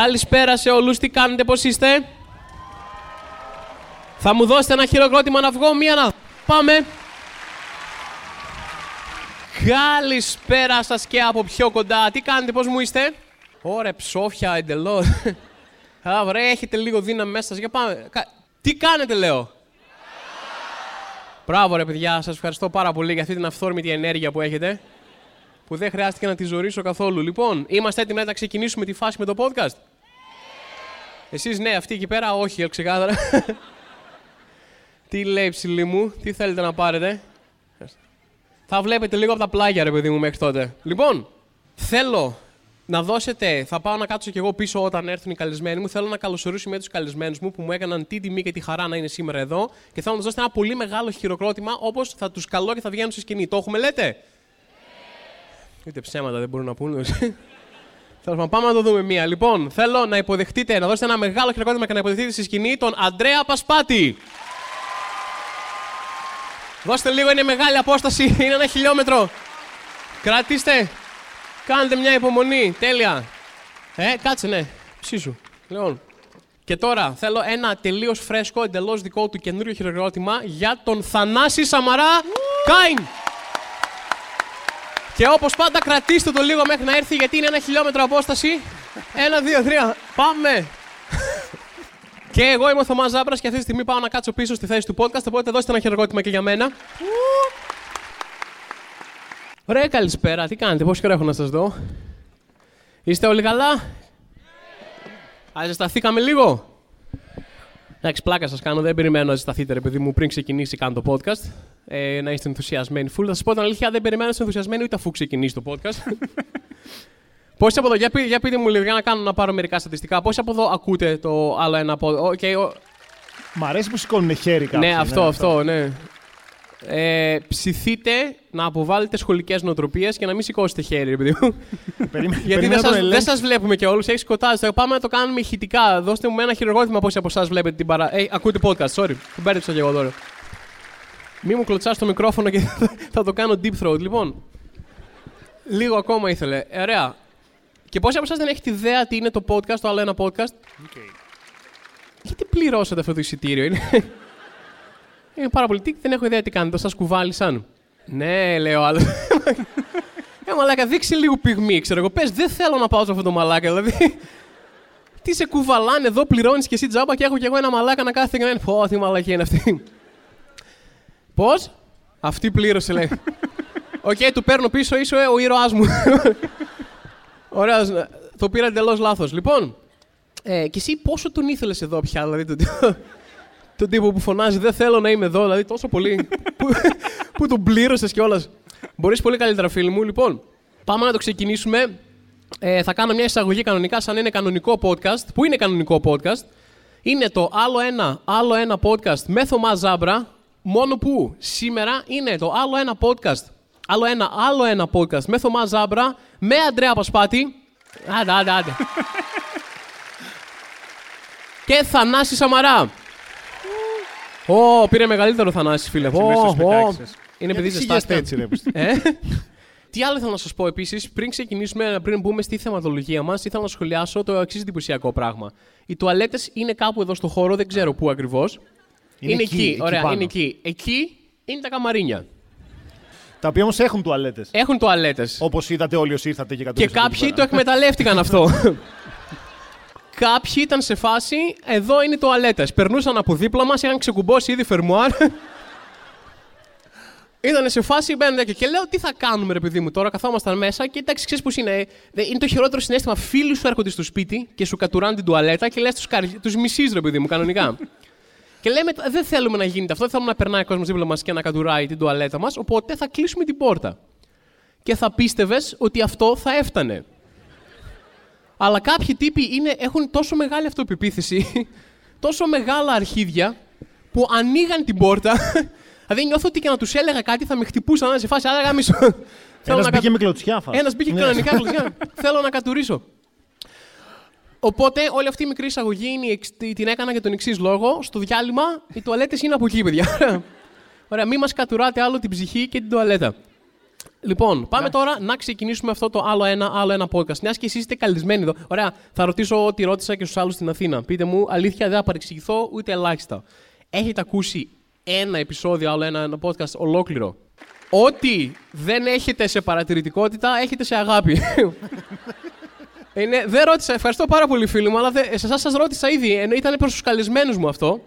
Καλησπέρα σε όλους, τι κάνετε, πώς είστε; Θα μου δώσετε ένα χειροκρότημα να βγω, μία να... Πάμε. Καλησπέρα σας και από πιο κοντά. Τι κάνετε, πώς μου είστε; Ωρε, ψόφια εντελώς. Α, βρε, έχετε λίγο δύναμη μέσα σας. Για πάμε. Τι κάνετε, λέω; Μπράβο, ρε παιδιά, σας ευχαριστώ πάρα πολύ για αυτή την αυθόρμητη ενέργεια που έχετε. Που δεν χρειάστηκε να τη ζωρίσω καθόλου. Λοιπόν, είμαστε έτοιμοι να ξεκινήσουμε τη φάση με το podcast; Εσείς ναι, αυτοί εκεί πέρα όχι, ξεκάθαρα. τι λέει ψηλή μου, τι θέλετε να πάρετε; Θα βλέπετε λίγο από τα πλάγια, ρε παιδί μου, μέχρι τότε. Λοιπόν, θέλω να δώσετε, θα πάω να κάτσω κι εγώ πίσω όταν έρθουν οι καλεσμένοι μου. Θέλω να καλωσορίσω με τους καλεσμένους μου που μου έκαναν την τιμή και τη χαρά να είναι σήμερα εδώ και θέλω να τους δώσετε ένα πολύ μεγάλο χειροκρότημα όπως θα τους καλώ και θα βγαίνουν στη σκηνή. Το έχουμε, λέτε; Ούτε ψέματα δεν μπορούν να πούνε. Θέλω πάμε να το δούμε μία. Λοιπόν, θέλω να υποδεχτείτε, να δώσετε ένα μεγάλο χειροκρότημα και να υποδεχτείτε στη σκηνή τον Αντρέα Πασπάτη. Δώστε λίγο, είναι μεγάλη απόσταση, είναι ένα χιλιόμετρο. Κρατήστε. Κάντε μια υπομονή. Τέλεια. Ε, κάτσε, ναι. Ψήσου. Λοιπόν. Και τώρα θέλω ένα τελείως φρέσκο, εντελώς δικό του καινούριο χειροκρότημα για τον Θανάση Σαμαρά Κάιν. Και όπως πάντα, κρατήστε το λίγο μέχρι να έρθει γιατί είναι ένα χιλιόμετρο απόσταση. Ένα, δύο, τρία. Πάμε. και εγώ είμαι ο Θωμάς Ζάμπρας και αυτή τη στιγμή πάω να κάτσω πίσω στη θέση του podcast. Οπότε δώστε ένα χειροκρότημα και για μένα. Ωραία, καλησπέρα. Τι κάνετε, πόσο καιρό έχω να σας δω; Είστε όλοι καλά; Αζεσταθήκαμε λίγο. Εντάξει, πλάκα σας κάνω. Δεν περιμένω να ζεσταθείτε, ρε παιδί μου, πριν ξεκινήσει καν το podcast. Ε, να είστε ενθουσιασμένοι. Φουλ, θα σας πω την αλήθεια, δεν περιμένω να είστε ενθουσιασμένοι ούτε αφού ξεκινήσει το podcast. Πόσοι από εδώ, για, για πείτε μου λίγο, για να κάνω να πάρω μερικά στατιστικά. Πόσοι από εδώ ακούτε το άλλο ένα από okay, Μ' αρέσει που σηκώνουν χέρι κάποιοι. Ναι, αυτό, ναι, αυτό, ναι. Ε, ψηθείτε να αποβάλλετε σχολικές νοοτροπίες και να μην σηκώσετε χέρι, ρε παιδί μου. Γιατί δεν σας, δεν σας βλέπουμε και όλου, έχει σκοτάδι. Πάμε να το κάνουμε ηχητικά. Δώστε μου ένα χειροκρότημα πόσοι από εσάς βλέπετε την παρά. Ε, ακούτε podcast, sorry. Την μπέρδεψα και εγώ τώρα. Μη μου κλωτσάς το μικρόφωνο και θα το κάνω deep throat. Λοιπόν, λίγο ακόμα ήθελε. Ε, ωραία. Και πόσοι από εσάς δεν έχετε ιδέα τι είναι το podcast, το άλλο ένα podcast; Okay. Γιατί πληρώσατε αυτό το εισιτήριο, είναι. Είναι πάρα πολύ. Τι, δεν έχω ιδέα τι κάνετε, σας κουβάλισαν. Ναι, λέει ο άλλο. ε, μαλάκα, δείξει λίγο πυγμή, ξέρω εγώ. Πες, δεν θέλω να πάω σε αυτό το μαλάκα, δηλαδή. τι σε κουβαλάνε εδώ, πληρώνεις και εσύ τζάμπα και έχω κι εγώ ένα μαλάκα να κάθεται και να είναι. Πω, τι μαλακία είναι αυτή. Πώς; Αυτή πλήρωσε, λέει. OK, okay, του παίρνω πίσω, είσαι ο ήρωάς μου. Ωραία, το πήρα εντελώς λάθος. Λοιπόν, ε, και εσύ πόσο τον ήθελες εδώ πια, δηλαδή. Το, τον τύπο που φωνάζει Δεν θέλω να είμαι εδώ, δηλαδή τόσο πολύ. που, που τον πλήρωσες κιόλας. Μπορείς πολύ καλύτερα, φίλοι μου. Λοιπόν, πάμε να το ξεκινήσουμε. Ε, θα κάνω μια εισαγωγή κανονικά, σαν είναι κανονικό podcast. Πού είναι κανονικό podcast, Είναι το άλλο ένα, άλλο ένα podcast με Θωμάς Ζάμπρα. Μόνο που σήμερα είναι το άλλο ένα podcast. Άλλο ένα, άλλο ένα podcast με Θωμάς Ζάμπρα, με Αντρέα Πασπάτη. Άντε, άντε, άντε. και Θανάση Σαμαρά. Ω, πήρε μεγαλύτερο θανάσι, φίλε. Ω, Είναι επειδή ζεστάστε. έτσι, ρε. Ε; Τι άλλο θέλω να σας πω επίσης, πριν ξεκινήσουμε, πριν μπούμε στη θεματολογία μας, ήθελα να σχολιάσω το εξής εντυπωσιακό πράγμα. Οι τουαλέτες είναι κάπου εδώ στο χώρο, δεν ξέρω πού ακριβώς. Είναι, είναι, εκεί, εκεί ωραία, είναι εκεί. Εκεί είναι τα καμαρίνια. Τα οποία όμως έχουν τουαλέτες. Έχουν τουαλέτες. Όπως είδατε όλοι όσοι ήρθατε και Και κάποιοι το εκμεταλλεύτηκαν αυτό. Κάποιοι ήταν σε φάση, εδώ είναι οι τουαλέτες. Περνούσαν από δίπλα μας, είχαν ξεκουμπώσει ήδη φερμουάρ. Ήταν σε φάση, μπαίνουν και, και λέω τι θα κάνουμε, ρε παιδί μου. Τώρα καθόμασταν μέσα και εντάξει, ξέρεις πώ είναι. Είναι το χειρότερο συνέστημα. Φίλοι σου έρχονται στο σπίτι και σου κατουράνε την τουαλέτα και λες τους καρ... τους μισείς, ρε παιδί μου, κανονικά. και λέμε, δεν θέλουμε να γίνεται αυτό. Δεν θέλουμε να περνάει ο κόσμος δίπλα μας και να κατουράει την τουαλέτα μας. Οπότε θα κλείσουμε την πόρτα. Και θα πίστευες ότι αυτό θα έφτανε. Αλλά κάποιοι τύποι είναι, έχουν τόσο μεγάλη αυτοπεποίθηση, τόσο μεγάλα αρχίδια, που ανοίγαν την πόρτα. δηλαδή νιώθω ότι και να τους έλεγα κάτι θα με χτυπούσαν σε φάση. Άρα μισό. Ένας μπήκε με κλωτσιά, φάση. Ένας μπήκε κανονικά κλωτσιά. Θέλω να κατουρίσω. Οπότε όλη αυτή η μικρή εισαγωγή είναι, την έκανα για τον εξής λόγο. Στο διάλειμμα οι τουαλέτες είναι από εκεί, παιδιά. Ωραία, μην μας κατουράτε άλλο την ψυχή και την τουαλέτα. Λοιπόν, πάμε τώρα να ξεκινήσουμε αυτό το άλλο ένα, άλλο ένα podcast. Μια και εσείς είστε καλεσμένοι εδώ. Ωραία, θα ρωτήσω ό,τι ρώτησα και στους άλλους στην Αθήνα. Πείτε μου, αλήθεια, δεν θα παρεξηγηθώ ούτε ελάχιστα. Έχετε ακούσει ένα επεισόδιο, άλλο ένα, ένα podcast ολόκληρο; Ό,τι δεν έχετε σε παρατηρητικότητα, έχετε σε αγάπη. Είναι, δεν ρώτησα, ευχαριστώ πάρα πολύ φίλοι μου, αλλά δε, σε εσάς σας ρώτησα ήδη. Ήταν προς τους καλεσμένους μου αυτό.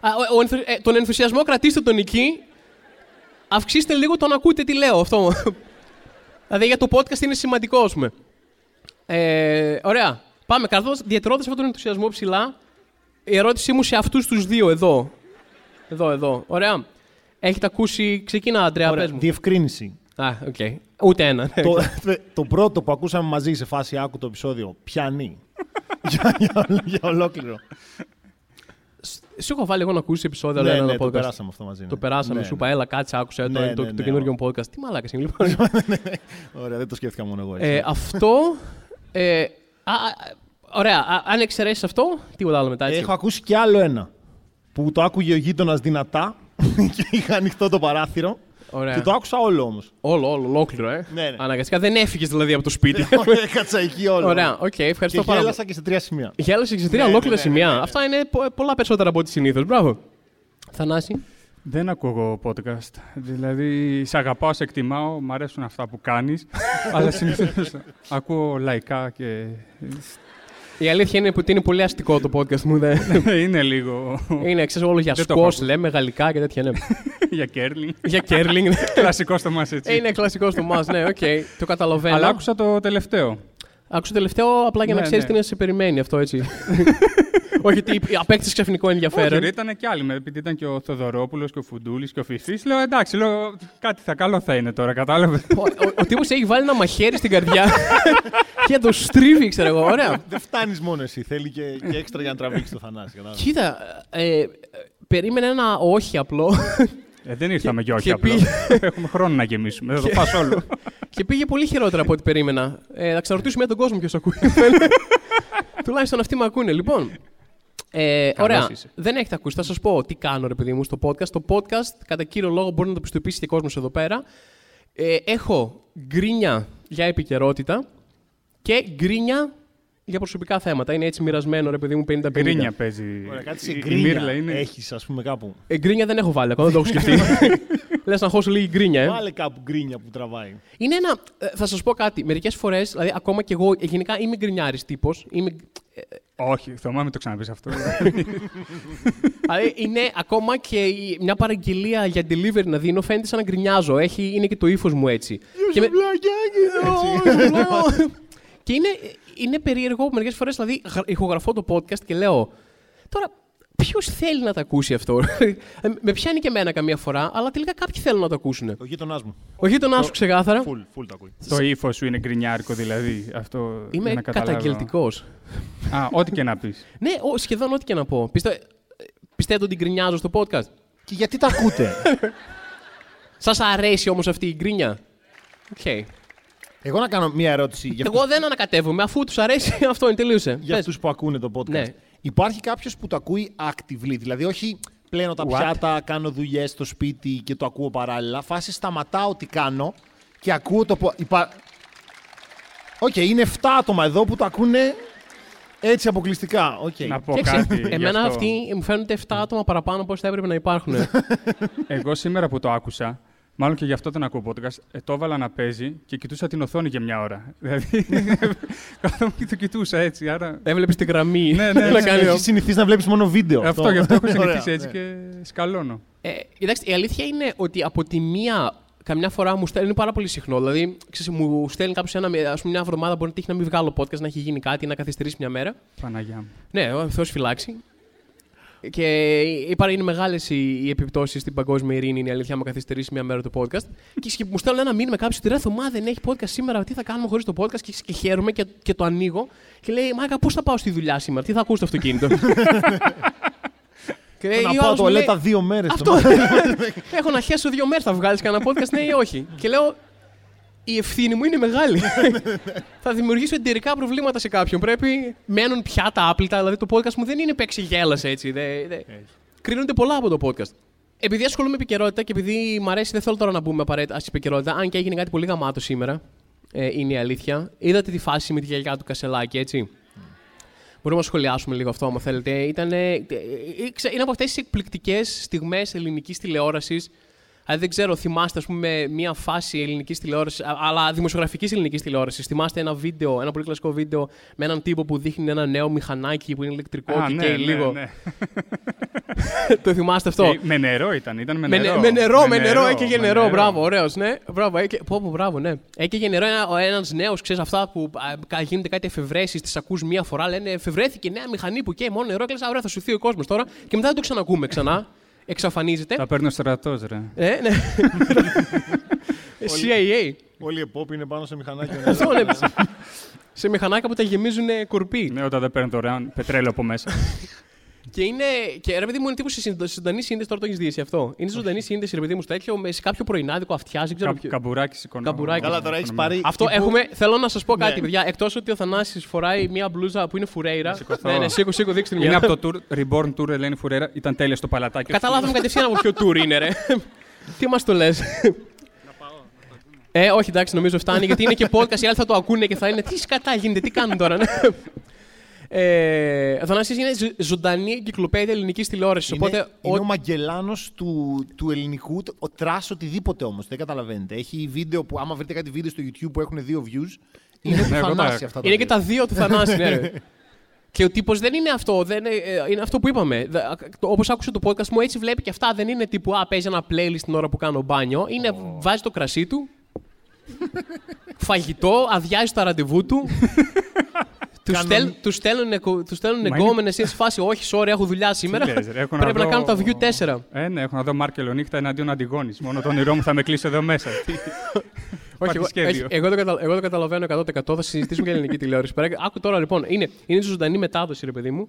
Α, ο, ο, ε, τον ενθουσιασμό κρατήστε τον εκεί. Αυξήστε λίγο τον ακούτε τι λέω αυτό. δηλαδή για το podcast είναι σημαντικό, ας πούμε. Ε, ωραία. Πάμε. Καθώς διατηρώντας αυτόν τον ενθουσιασμό ψηλά, η ερώτησή μου σε αυτούς τους δύο εδώ. Εδώ, εδώ. Ωραία. Έχετε ακούσει. Ξεκινά, Αντρέα, πες μου. Διευκρίνηση. Α, οκ. Okay. Ούτε ένα. το, το πρώτο που ακούσαμε μαζί σε φάση άκου το επεισόδιο, πιανεί. για, για, για ολόκληρο. Σου έχω βάλει εγώ να ακούσεις επεισόδιο, ναι, αλλά ναι, podcast. το περάσαμε αυτό μαζί. Ναι. Το περάσαμε, ναι, σου είπα, έλα, κάτσε, άκουσε ναι, το, ναι, το, ναι, το ναι, καινούργιο μου podcast. Τι μαλάκα είναι, λοιπόν. Ωραία, δεν το σκέφτηκα μόνο εγώ. Έτσι. Ε, αυτό. Ε, α, ωραία, α, αν εξαιρέσεις αυτό, τίποτα άλλο μετά. Έτσι. Έχω ακούσει κι άλλο ένα. Που το άκουγε ο γείτονας δυνατά και είχα ανοιχτό το παράθυρο. Ωραία. Και το άκουσα όλο όμως. Όλο, όλο, ολόκληρο, ε. Ναι, ναι. Αναγκαστικά δεν έφυγες δηλαδή από το σπίτι. Έκατσα εκεί όλο. Ωραία, OK, okay, ευχαριστώ και πάρα πολύ. γέλασα και σε τρία σημεία. Γέλασες και σε τρία Ναι, ολόκληρα ναι, ναι, σημεία. ναι, ναι. Αυτά είναι πο- πολλά περισσότερα από ό,τι συνήθως. Μπράβο. Θανάση. Δεν ακούω podcast. Δηλαδή, σε αγαπάω, σε εκτιμάω, μ' αρέσουν αυτά που κάνεις, αλλά συνήθως ακούω λαϊκά και Η αλήθεια είναι που είναι πολύ αστικό το podcast μου. Δεν... είναι λίγο είναι, ξέρεις, όλος για Δεν το σκος, έχω ακούσει. λέμε, γαλλικά και τέτοια. Ναι. για κέρλινγκ. για κέρλινγκ. Κλασικό στο μας έτσι. είναι κλασικό στο μας, ναι, οκ. Το καταλαβαίνω. Αλλά άκουσα το τελευταίο. Άκουσα το τελευταίο απλά για να Ναι, ξέρεις ναι. τι να σε περιμένει αυτό έτσι. Όχι ότι απέκτησε ξαφνικό Όχι, ενδιαφέρον. ρε, ήταν και άλλοι. με- Επειδή ήταν και ο Θοδωρόπουλος και ο Φουντούλης και ο Φιφή. Λέω εντάξει, λέω, κάτι θα καλό θα είναι τώρα, κατάλαβε. Ο, ο, ο τύπος έχει βάλει ένα μαχαίρι στην καρδιά και το στρίβει, ξέρω εγώ. Ωραία. Δεν φτάνεις μόνο εσύ. Θέλει και, και έξτρα για να τραβήξει το θανάσι. κατάλαβες. Κοίτα, ε, ε, περίμενε ένα όχι απλό Ε, δεν ήρθαμε και όχι και απλά. πήγε- Έχουμε χρόνο να γεμίσουμε. Θα το πας όλο. και πήγε πολύ χειρότερα από ό,τι περίμενα. Ε, να ξαναρωτήσουμε για τον κόσμο ποιος ακούει. Τουλάχιστον αυτοί με ακούνε. Λοιπόν, ε, Καλώς ωραία. είσαι. Δεν έχετε ακούσει. Θα σας πω τι κάνω, ρε παιδί μου, στο podcast. Το podcast, κατά κύριο λόγο, μπορεί να το πιστοποιήσει και κόσμος εδώ πέρα. Ε, έχω γκρίνια για επικαιρότητα και γκρίνια για προσωπικά θέματα. Είναι έτσι μοιρασμένο, ρε παιδί μου, 50-50. Γκρίνια παίζει. Ωραία, κάτι σε Η- η γκρίνια Μύρλα είναι. έχεις, ας πούμε, κάπου. Ε, γκρίνια δεν έχω βάλει ακόμα, δεν το έχω σκεφτεί. Λες να χώσω λίγη γκρίνια, ε. Βάλε κάπου γκρίνια που τραβάει. Είναι ένα. ε, Θα σας πω κάτι. Μερικές φορές, δηλαδή ακόμα και εγώ, ε, γενικά είμαι γκρινιάρης τύπος. Είμαι, Όχι, θυμάμαι μην το ξαναπείς αυτό. δηλαδή είναι ακόμα και η- μια παραγγελία για delivery να δίνω, φαίνεται σαν να γκρινιάζω. Έχει, είναι και το ύφος μου έτσι. και, με- και είναι, είναι περίεργο μερικές φορές, δηλαδή γρα- ηχογραφώ το podcast και λέω. Τώρα, ποιος θέλει να το ακούσει αυτό. Ε, με πιάνει και εμένα καμία φορά, αλλά τελικά κάποιοι θέλουν να το ακούσουν. Ο γείτονάς μου. Ο γείτονάς σου ξεκάθαρα. Full, full το ακούει. το ύφος σου είναι γκρινιάρικο δηλαδή. Αυτό Είμαι για να καταλάβω. καταγγελτικός. Α, ό,τι και να πεις. Ναι, ο, σχεδόν ό,τι και να πω. Πιστε, πιστεύετε ότι γκρινιάζω στο podcast; Και γιατί τα ακούτε; Σας αρέσει όμως αυτή η γκρίνια; Οκ. Εγώ να κάνω μία ερώτηση για Εγώ δεν ανακατεύομαι. Αφού τους αρέσει, αυτό είναι. Τελείωσε. για Πες. αυτούς που ακούνε το podcast. Ναι. Υπάρχει κάποιος που το ακούει actively, δηλαδή όχι πλένω τα What? πιάτα, κάνω δουλειές στο σπίτι και το ακούω παράλληλα. Φάση σταματάω τι κάνω και ακούω το. πο- Υπά... Οκ, είναι 7 άτομα εδώ που το ακούνε έτσι αποκλειστικά. Οκ. Να πω Και ξέρεις, κάτι. γι' Εμένα αυτό. αυτοί μου φαίνονται 7 άτομα παραπάνω από όσοι θα έπρεπε να υπάρχουν. Εγώ σήμερα που το άκουσα, μάλλον και γι' αυτό τον ακούω podcast, ε, το έβαλα να παίζει και κοιτούσα την οθόνη για μια ώρα. Δηλαδή, καθόμουν και το κοιτούσα έτσι. Άρα... Έβλεπες τη γραμμή. Ναι, ναι, να ναι, κάνεις. Έχει συνηθίσει να βλέπεις μόνο βίντεο. Αυτό, γι' αυτό έχω Ωραία, συνηθίσει έτσι ναι. και σκαλώνω. Ε, κοιτάξτε, η αλήθεια είναι ότι από τη μία. Καμιά φορά μου στέλνει πάρα πολύ συχνό. Δηλαδή, ξέρεις, μου στέλνει κάποιος ένα. Ας πούμε, μια εβδομάδα μπορεί να τύχει να μην βγάλω podcast, να έχει γίνει κάτι, να καθυστερήσει μια μέρα. Παναγιά μου. Ναι, ο Θεός φυλάξει. Και είπα, είναι μεγάλες οι, οι επιπτώσεις στην παγκόσμια ειρήνη, είναι η αλήθεια, άμα καθυστερήσει μια μέρα το podcast. και σκε- μου στέλνουν ένα μήνυμα κάποιος ότι ρε Θωμά δεν έχει podcast σήμερα, τι θα κάνουμε χωρίς το podcast; Και, και χαίρομαι και, και το ανοίγω. Και λέει, Μάκα, πώς θα πάω στη δουλειά σήμερα, τι θα ακούσει το αυτοκίνητο; και λέει, Να ή ο πάω άλλος μου λέει, τουαλέτα δύο μέρες. Αυτό. Έχω να χέσω δύο μέρες, θα βγάλεις κανένα podcast, ναι ή όχι. και λέω, η ευθύνη μου είναι μεγάλη. θα δημιουργήσω εταιρικά προβλήματα σε κάποιον. Πρέπει μένουν πια τα άπλυτα. Δηλαδή το podcast μου δεν είναι παίξει γέλασε έτσι. Δε, δε. Κρίνονται πολλά από το podcast. επειδή ασχολούμαι με επικαιρότητα και επειδή μου αρέσει, δεν θέλω τώρα να μπούμε απαραίτητα στην επικαιρότητα, αν και έγινε κάτι πολύ γαμάτο σήμερα. Ε, είναι η αλήθεια. Είδατε τη φάση με τη γιαγιά του Κασελάκη, έτσι. Μπορούμε να σχολιάσουμε λίγο αυτό, αν θέλετε. Ήτανε, ε, ε, είναι από αυτές τις εκπληκτικές στιγμές ελληνικής τηλεόρασης Δηλαδή, δεν ξέρω, θυμάστε, ας πούμε, μία φάση ελληνικής τηλεόρασης, αλλά δημοσιογραφικής ελληνικής τηλεόρασης. Θυμάστε ένα βίντεο, ένα πολύ κλασικό βίντεο με έναν τύπο που δείχνει ένα νέο μηχανάκι που είναι ηλεκτρικό Α, και ναι, καίει ναι, λίγο. ναι. το θυμάστε αυτό; Και Με νερό ήταν, ήταν με Με, νερό. νε- με νερό, με νερό, έκαιγε με νερό. Μπράβο, ωραίος, ναι. Μπράβο, έκαι... πω, πω, μπράβο, ναι. Έκαιγε νερό ένα νέος, ξέρεις αυτά που α, κα- γίνεται κάτι εφευρέσεις, τις ακούς μία φορά, λένε εφευρέθηκε νέα μηχανή που καίει μόνο νερό και λες, ωραία, θα σωθεί ο κόσμος τώρα. Και μετά δεν το ξανακούμε ξανά. Εξαφανίζεται. Τα παίρνει ο στρατός, ρε. Ε, ναι. CIA. Όλοι οι επόποι είναι πάνω σε μηχανάκια. Αυτό ναι. Σε μηχανάκια που τα γεμίζουν κορπί. Ναι, όταν δεν παίρνει δωρεάν πετρέλαιο από μέσα. Και είναι. Και ρε παιδί μου, είναι τύπου σε συνδο- ζωντανή σύνδεση, τώρα το έχεις δει εσύ αυτό. Είναι ζωντανή σύνδεση, ρε παιδί μου, στο τέτοιο, με- σε κάποιο πρωινάδικο αυτιά, δεν ξέρω Κα- ποιο. Καμπουράκι σηκώνει. Καμπουράκι. Καλά, τώρα έχεις πάρει. Αυτό τύπου- έχουμε. Θέλω να σας πω κάτι, Ναι. παιδιά. Εκτός ότι ο Θανάσης φοράει μια μπλούζα που είναι φουρέιρα. σηκωθώ. Ναι, ναι, σήκω, σήκω, δείξτε την Είναι μια. από το tour, Reborn Tour Ελένη Φουρέρα. Ήταν τέλεια στο παλατάκι. Καταλάβαμε κατευθείαν από ποιο tour είναι, ρε. Τι μας το λες; Ε, όχι, εντάξει, νομίζω φτάνει γιατί είναι και podcast. Οι άλλοι θα το ακούνε και θα είναι. Τι σκατά γίνεται, τι κάνουν τώρα, ναι. Ε, Θανάσης είναι ζω- ζωντανή εγκυκλοπαίδεια ελληνικής τηλεόρασης. Είναι, Οπότε, είναι ο- ο Μαγκελάνο του, του ελληνικού, ο trash οτιδήποτε όμως. Δεν καταλαβαίνετε. Έχει βίντεο που, άμα βρείτε κάτι βίντεο στο YouTube που έχουν δύο views, είναι του Ναι, εγώ τα- Θανάση αυτά τα είναι και βίντεο. τα δύο του Θανάση, ναι. ρε. Και ο τύπος δεν είναι αυτό. Δεν είναι, ε, είναι αυτό που είπαμε. Όπως άκουσε το podcast μου, έτσι βλέπει και αυτά. Δεν είναι τύπου Α, παίζει ένα playlist την ώρα που κάνω μπάνιο. Είναι, βάζει το κρασί του, φαγητό, αδειάζει τα ραντεβού του. Τους Κανον- στέλ, τους στέλνουν, τους στέλνουν Μα είναι- εγκόμενε σε φάση. Όχι, sorry, έχω δουλειά σήμερα. λες, ρε, έχω να Πρέπει να, δω- κάνω τα view 4. Ε, ναι, έχω να δω Μάρκελο νύχτα εναντίον Αντιγόνης. Μόνο το όνειρό μου θα με κλείσει εδώ μέσα. Τι- Όχι, Υπάρχει εγώ, σχέδιο. όχι, εγώ, το καταλα- εγώ το καταλαβαίνω 100%. Θα συζητήσουμε για ελληνική τηλεόραση. Πέρα- Άκου τώρα λοιπόν, είναι, είναι ζωντανή μετάδοση, ρε παιδί μου.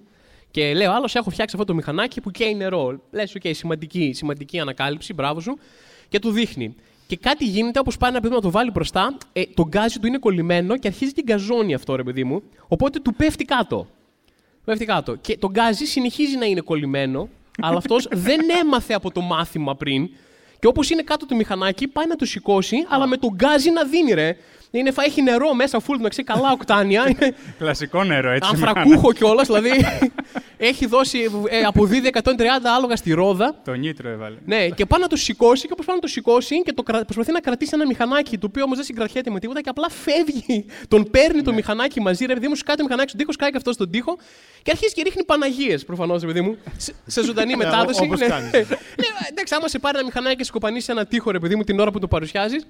Και λέω, άλλος έχω φτιάξει αυτό το μηχανάκι που καίει νερό. Λες, οκ, σημαντική, σημαντική ανακάλυψη, μπράβο σου. Και του δείχνει. Και κάτι γίνεται όπως πάει ένα παιδί να το βάλει μπροστά. Ε, το γκάζι του είναι κολλημένο και αρχίζει και γκαζώνει αυτό, ρε παιδί μου. Οπότε του πέφτει κάτω. Πέφτει κάτω. Και το γκάζι συνεχίζει να είναι κολλημένο, αλλά αυτός δεν έμαθε από το μάθημα πριν. Και όπως είναι κάτω το μηχανάκι, πάει να το σηκώσει, αλλά με το γκάζι να δίνει, ρε. Είναι, φα- έχει νερό μέσα, full, να ξέρει καλά οκτάνια. Είναι Κλασικό νερό, έτσι. ανθρακούχο κιόλας, δηλαδή. έχει δώσει, ε, αποδίδει 130 άλογα στη ρόδα. Το νίτρο έβαλε. Ναι, και πάει να το σηκώσει και όπως πάει να το σηκώσει και το κρα- προσπαθεί να κρατήσει ένα μηχανάκι το οποίο όμως δεν συγκρατιέται με τίποτα και απλά φεύγει. Τον παίρνει Ναι. το μηχανάκι μαζί, ρε παιδί μου, σκάει το μηχανάκι στον τοίχο, σκάει και αυτό στον τοίχο και αρχίζει και ρίχνει Παναγίες προφανώς, ρε παιδί μου, σε, σε ζωντανή μετάδοση. όπως Ναι. κάνεις. Ναι, εντάξει, άμα σε πάρει ένα μηχανάκι και σκοπανίσει ένα τοίχο, ρε παιδί μου, την ώρα που το παρουσιάζεις.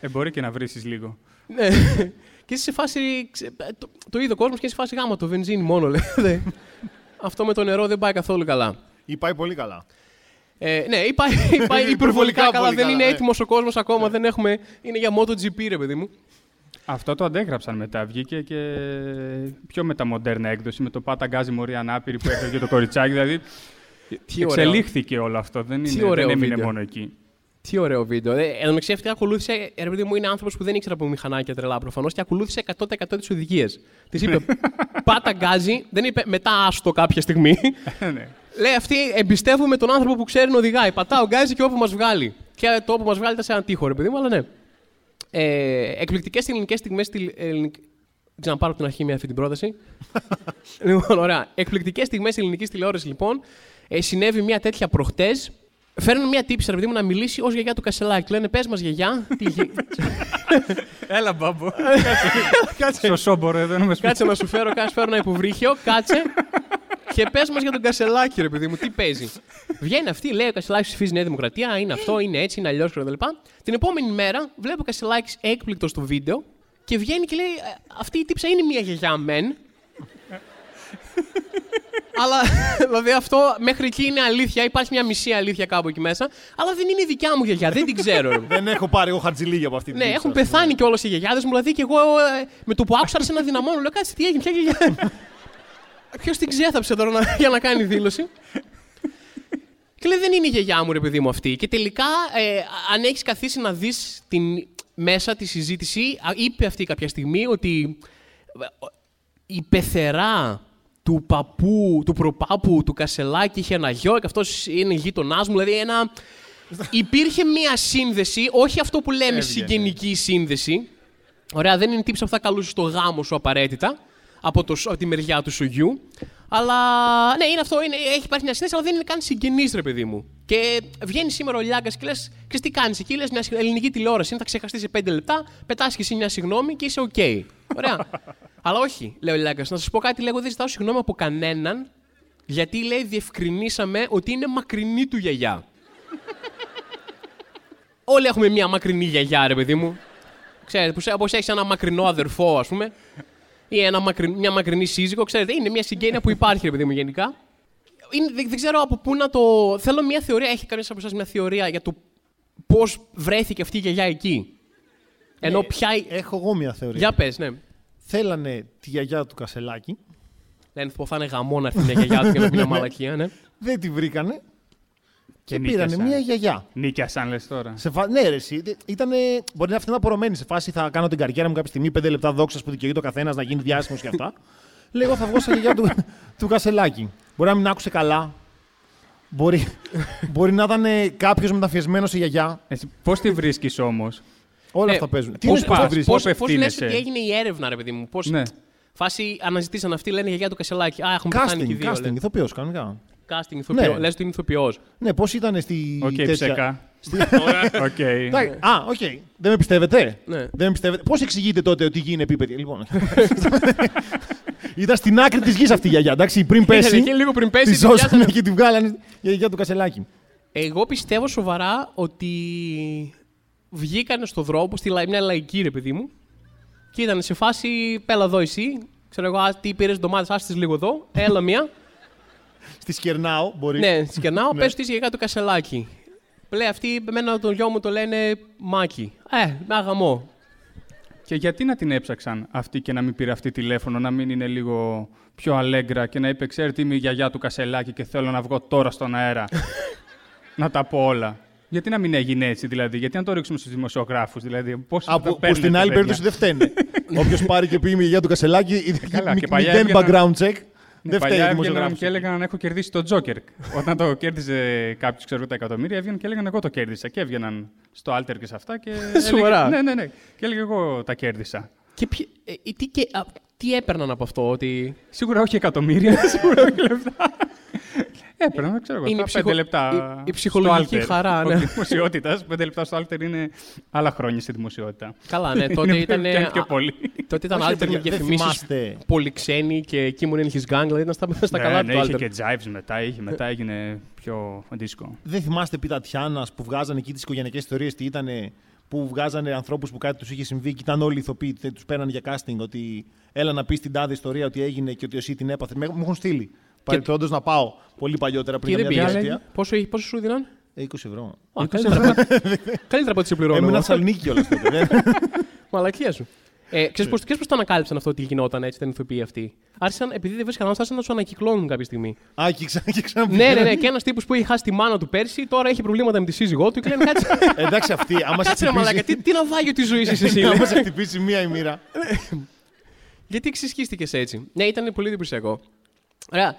Ε, μπορεί και να βρεις λίγο. Ναι. Και είσαι σε φάση. ξε- Το, το είδε ο κόσμος και είσαι σε φάση γάμα το βενζίνη μόνο, λέει. Αυτό με το νερό δεν πάει καθόλου καλά. Ή πάει πολύ καλά. Ε, ναι, ή πάει, ή πάει υπερβολικά Υπερβολικά καλά. πολύ Δεν καλά, είναι ναι. έτοιμος ο κόσμος ακόμα. Δεν έχουμε, είναι για MotoGP, ρε παιδί μου. Αυτό το αντέγραψαν μετά. Βγήκε και πιο μεταμοντέρνα έκδοση με το Πάτα Γκάζι Μωρή Ανάπηρη που έφερε και το κοριτσάκι. Δηλαδή Τι ωραίο. εξελίχθηκε όλο αυτό. Δεν, Τι είναι, ωραίο δεν έμεινε βίντεο. μόνο εκεί. Τι ωραίο βίντεο. Ε, εν τω μεταξύ, αυτή ακολούθησε. ε, Ρε παιδί μου, είναι άνθρωπος που δεν ήξερε από μηχανάκια τρελά προφανώς και ακολούθησε 100% τις οδηγίες. Της είπε Πάτα γκάζι, δεν είπε μετά άστο κάποια στιγμή. Ναι. Λέει αυτή, εμπιστεύομαι τον άνθρωπο που ξέρει να οδηγάει. Πατάω γκάζι και όπου μας βγάλει. Και το όπου μας βγάλει ήταν σε ένα τείχο, ρε παιδί μου, αλλά ναι. Ε, Εκπληκτικές ελληνικές στιγμές. Στη, ελληνικ... Ξαναπάρω από την αρχή μια αυτή την πρόταση. λοιπόν, ωραία. Εκπληκτικές στιγμές ελληνικής τηλεόρασης, λοιπόν. Ε, συνέβη μια τέτοια προχτές. Φέρνουν μια τύπη, ρε παιδί μου, να μιλήσει ως γιαγιά του Κασελάκη. Λένε, πες μας, γιαγιά. τι γε- Έλα, μπάμπο. Κάτσε. Στο σόμπορο εδώ να με σπίτι. Κάτσε να σου φέρω, κάτσε φέρω ένα υποβρύχιο, κάτσε. Και πες μας για τον Κασελάκη, ρε παιδί μου, τι παίζει. Βγαίνει αυτή, λέει ο Κασελάκης ψηφίζει Νέα Δημοκρατία, είναι αυτό, είναι έτσι, είναι αλλιώς κτλ. Την επόμενη μέρα βλέπω ο Κασελάκης έκπληκτος στο βίντεο και βγαίνει και λέει: «Ε, Αυτή η τύψα είναι μια γιαγιά μεν. Αλλά δηλαδή αυτό μέχρι εκεί είναι αλήθεια. Υπάρχει μια μισή αλήθεια κάπου εκεί μέσα. Αλλά δεν είναι η δικιά μου γιαγιά, δεν την ξέρω. ρε. Δεν έχω πάρει εγώ χαρτζηλίγια από αυτή την Ναι, τύψη, έχουν ας πούμε. πεθάνει κιόλα οι γιαγιάδες μου. Δηλαδή και εγώ ε, με το που άκουσα άρχισα να δυναμώνω. Λέω κάτσε τι έγινε, ποια γιαγιά. Ποιος την ξέθαψε τώρα να- για να κάνει δήλωση; Και λέει δεν είναι η γιαγιά μου, ρε παιδί μου αυτή. Και τελικά, ε, αν έχεις καθίσει να δεις την μέσα της συζήτηση, α, είπε αυτή κάποια στιγμή ότι ε, η πεθερά του παππού, του προπάπου, του Κασελάκη είχε ένα γιο και αυτός είναι γείτονάς μου. Δηλαδή ένα. Υπήρχε μία σύνδεση, όχι αυτό που λέμε Έβγαινε. συγγενική σύνδεση. Ωραία, δεν είναι τύψη που θα καλούσε στο γάμο σου απαραίτητα από, το, από τη μεριά του σουγιού. Αλλά ναι, είναι αυτό. Είναι, έχει υπάρχει μια σύνδεση, αλλά δεν είναι καν συγγενής, ρε παιδί μου. Και βγαίνει σήμερα ο Λιάγκας και λες: Ξέρεις τι κάνεις εκεί, λες μια ελληνική τηλεόραση. Είναι, θα ξεχαστείς σε 5 λεπτά, πετάς και εσύ μια συγγνώμη και είσαι οκ. Ωραία. αλλά όχι, λέει ο Λιάγκας. Να σας πω κάτι, λέγω: Δεν ζητάω συγγνώμη από κανέναν, γιατί λέει: Διευκρινίσαμε ότι είναι μακρινή του γιαγιά. Όλοι έχουμε μια μακρινή γιαγιά, ρε παιδί μου. Ξέρετε, πώ έχεις ένα μακρινό αδερφό, ας πούμε, ή ένα μακρι, μια μακρινή σύζυγο, ξέρετε, είναι μια συγγένεια που υπάρχει, ρε παιδί μου, γενικά. Είναι, δεν, δεν ξέρω από πού να το. Θέλω μια θεωρία. Έχει κανείς από εσάς μια θεωρία για το πώς βρέθηκε αυτή η γιαγιά εκεί; Ενώ Ναι, πια. Έχω εγώ μια θεωρία. Για πες, ναι. Θέλανε τη γιαγιά του Κασελάκη, Λένε πω θα είναι γαμό να έρθει μια γιαγιά του και να πει μια μαλακία, ναι. δεν τη βρήκανε και, Και πήρανε νίκιασαν. μια γιαγιά. Νίκιασαν, λες τώρα. Σε φα... Ναι, ρε, εσύ. Ήτανε... Μπορεί να αυτή να απορωμένη σε φάση. Θα κάνω την καριέρα μου κάποια στιγμή, πέντε λεπτά δόξα που δικαιούται ο καθένας να γίνει διάσημος και αυτά. Λέει, εγώ θα βγω στα γιαγιά του, του Κασελάκη. Μπορεί να μην άκουσε καλά. Μπορεί, μπορεί να ήταν κάποιος μεταφιεσμένο σε γιαγιά. Εσύ, πώς τη βρίσκεις όμως; Όλα Ναι, αυτά παίζουν. Τι πώς είναι πώς πας, το βρεις; πώς Πώς λες ευθύνεσαι. ότι έγινε η έρευνα, ρε παιδί μου. Πώς... Ναι. Φάση αναζητήσαν αυτοί, λένε γιαγιά του Κασελάκη. Α, έχουν πεθάνει και οι Casting, δύο. casting, λένε. ηθοποιός, κανονικά. Casting, ηθοποιός. Ναι. Λες ότι είναι ηθοποιός. Ναι, πώς ήταν στη. Οκ, τέτοια- ψεκά. Οκ. Εντάξει, Α, οκ. Δεν με πιστεύετε; Ναι. Δεν με πιστεύετε; Πώς εξηγείτε τότε ότι η γη είναι επίπεδη; Λοιπόν. ήταν στην άκρη της γης αυτή η γιαγιά. Εντάξει, πριν Ήτανε πέσει. εκεί λίγο πριν πέσει. Τη τη σώσανε πιάσανε. και τη βγάλανε για η γιαγιά του Κασελάκη. Εγώ πιστεύω σοβαρά ότι βγήκαν στον δρόμο, στη λα- μια λαϊκή ρε παιδί μου, και ήταν σε φάση, έλα εδώ εσύ, ξέρω εγώ, «Α, τι πήρες ντομάτες, άστες λίγο εδώ, έλα μία. Σε κερνάω μπορεί. ναι, σε κερνάω, Ναι. πες τη γιαγιά του Κασελάκη. Λέει αυτή, εμένα τον γιο μου το λένε Μάκη. Ε, να γαμό. Και γιατί να την έψαξαν αυτή και να μην πήρε αυτή τηλέφωνο, να μην είναι λίγο πιο αλέγκρα και να είπε: Ξέρετε, είμαι η γιαγιά του Κασελάκη και θέλω να βγω τώρα στον αέρα. να τα πω όλα. Γιατί να μην έγινε έτσι, δηλαδή, γιατί να το ρίξουμε στους δημοσιογράφους, δηλαδή; Πώς Α, τα που, που παίρνετε, στην άλλη παιδιά. περίπτωση δεν φταίνε. Όποιος πάρει και πει είμαι η γιαγιά του Κασελάκη, Καλά, μη- και παλιά μηδέν έβγαιναν- background check. Ναι, Δεν φταίει ο παλιά έβγαιναν δημοσιογράφος. και έλεγαν αν έχω κερδίσει το Τζόκερ. Όταν το κέρδιζε κάποιος, ξέρω τα εκατομμύρια, έβγαιναν και έλεγαν εγώ το κέρδισα. Και έβγαιναν στο Alter και σε αυτά. Και Σοβαρά; έλεγε, ναι, ναι, ναι. Και έλεγε εγώ τα κέρδισα. Και ποιοι- ε, ε, τι, και, α, τι έπαιρναν από αυτό, ότι Σίγουρα όχι εκατομμύρια, σίγουρα όχι λεφτά. Έπαιρνα, ξέρω εγώ, Είναι τα η ψυχο- πέντε λεπτά. η- η ψυχολογική στο Alter. χαρά, ναι. Όχι δημοσιότητας. Πέντε λεπτά στο Alter είναι άλλα χρόνια στη δημοσιότητα. καλά, ναι, τότε Είναι- ήταν... πιάνει πιο πολύ. Τότε ήταν Όχι, alter με παιδιά, δεν διαφημίσεις θυμάστε. πολύ ξένοι και εκεί μου είναι his gang, δηλαδή ήταν στα, στα Ναι, καλά ναι, του είχε alter. και jives μετά, είχε, μετά έγινε πιο δίσκο. Δεν θυμάστε πει Τατιάνα που βγάζανε εκεί τις οικογενειακές ιστορίες τι ήταν. Που βγάζανε ανθρώπους που κάτι τους είχε συμβεί και ήταν όλοι ηθοποιοί. Τους παίρνανε για casting. Ότι έλα να πεις την τάδε ιστορία ότι έγινε και ότι εσύ την έπαθες. Με- Μου έχουν στείλει. Παρεπτόντω να πάω πολύ παλιότερα πριν Και δεν καμιά πήγες. διετία. Πόσο, είχε- πόσο σου δίναν; Ε, 20 ευρώ. Α, καλύτερα, από- καλύτερα από ό,τι σε πληρώνω. Έμεινα εγώ. Θεσσαλονίκη κιόλα τότε. δεν- Μαλακία σου. Ε, ξέρεις, πώς, ξέρεις πώς το ανακάλυψαν αυτό ότι γινόταν έτσι, ήταν ηθοποιοί αυτοί. Άρχισαν, επειδή δεν βρίσκαν άρχισαν να τους ανακυκλώνουν κάποια στιγμή. Α, και ξανά και ξανά. ναι, ναι, ναι. Και ένας τύπος που είχε χάσει τη μάνα του πέρσι, τώρα έχει προβλήματα με τη σύζυγό του και λένε κάτσε. Εντάξει, αυτή, άμα σε κάτσε ρε μαλακά, τι, χτυπήσει. τι ναυάγιο τη ζωή είσαι εσύ. λέει. Άμα σε χτυπήσει μία η μοίρα. Γιατί εξισχύστηκες έτσι. Ναι, ήταν πολύ εντυπωσιακό. Ωραία.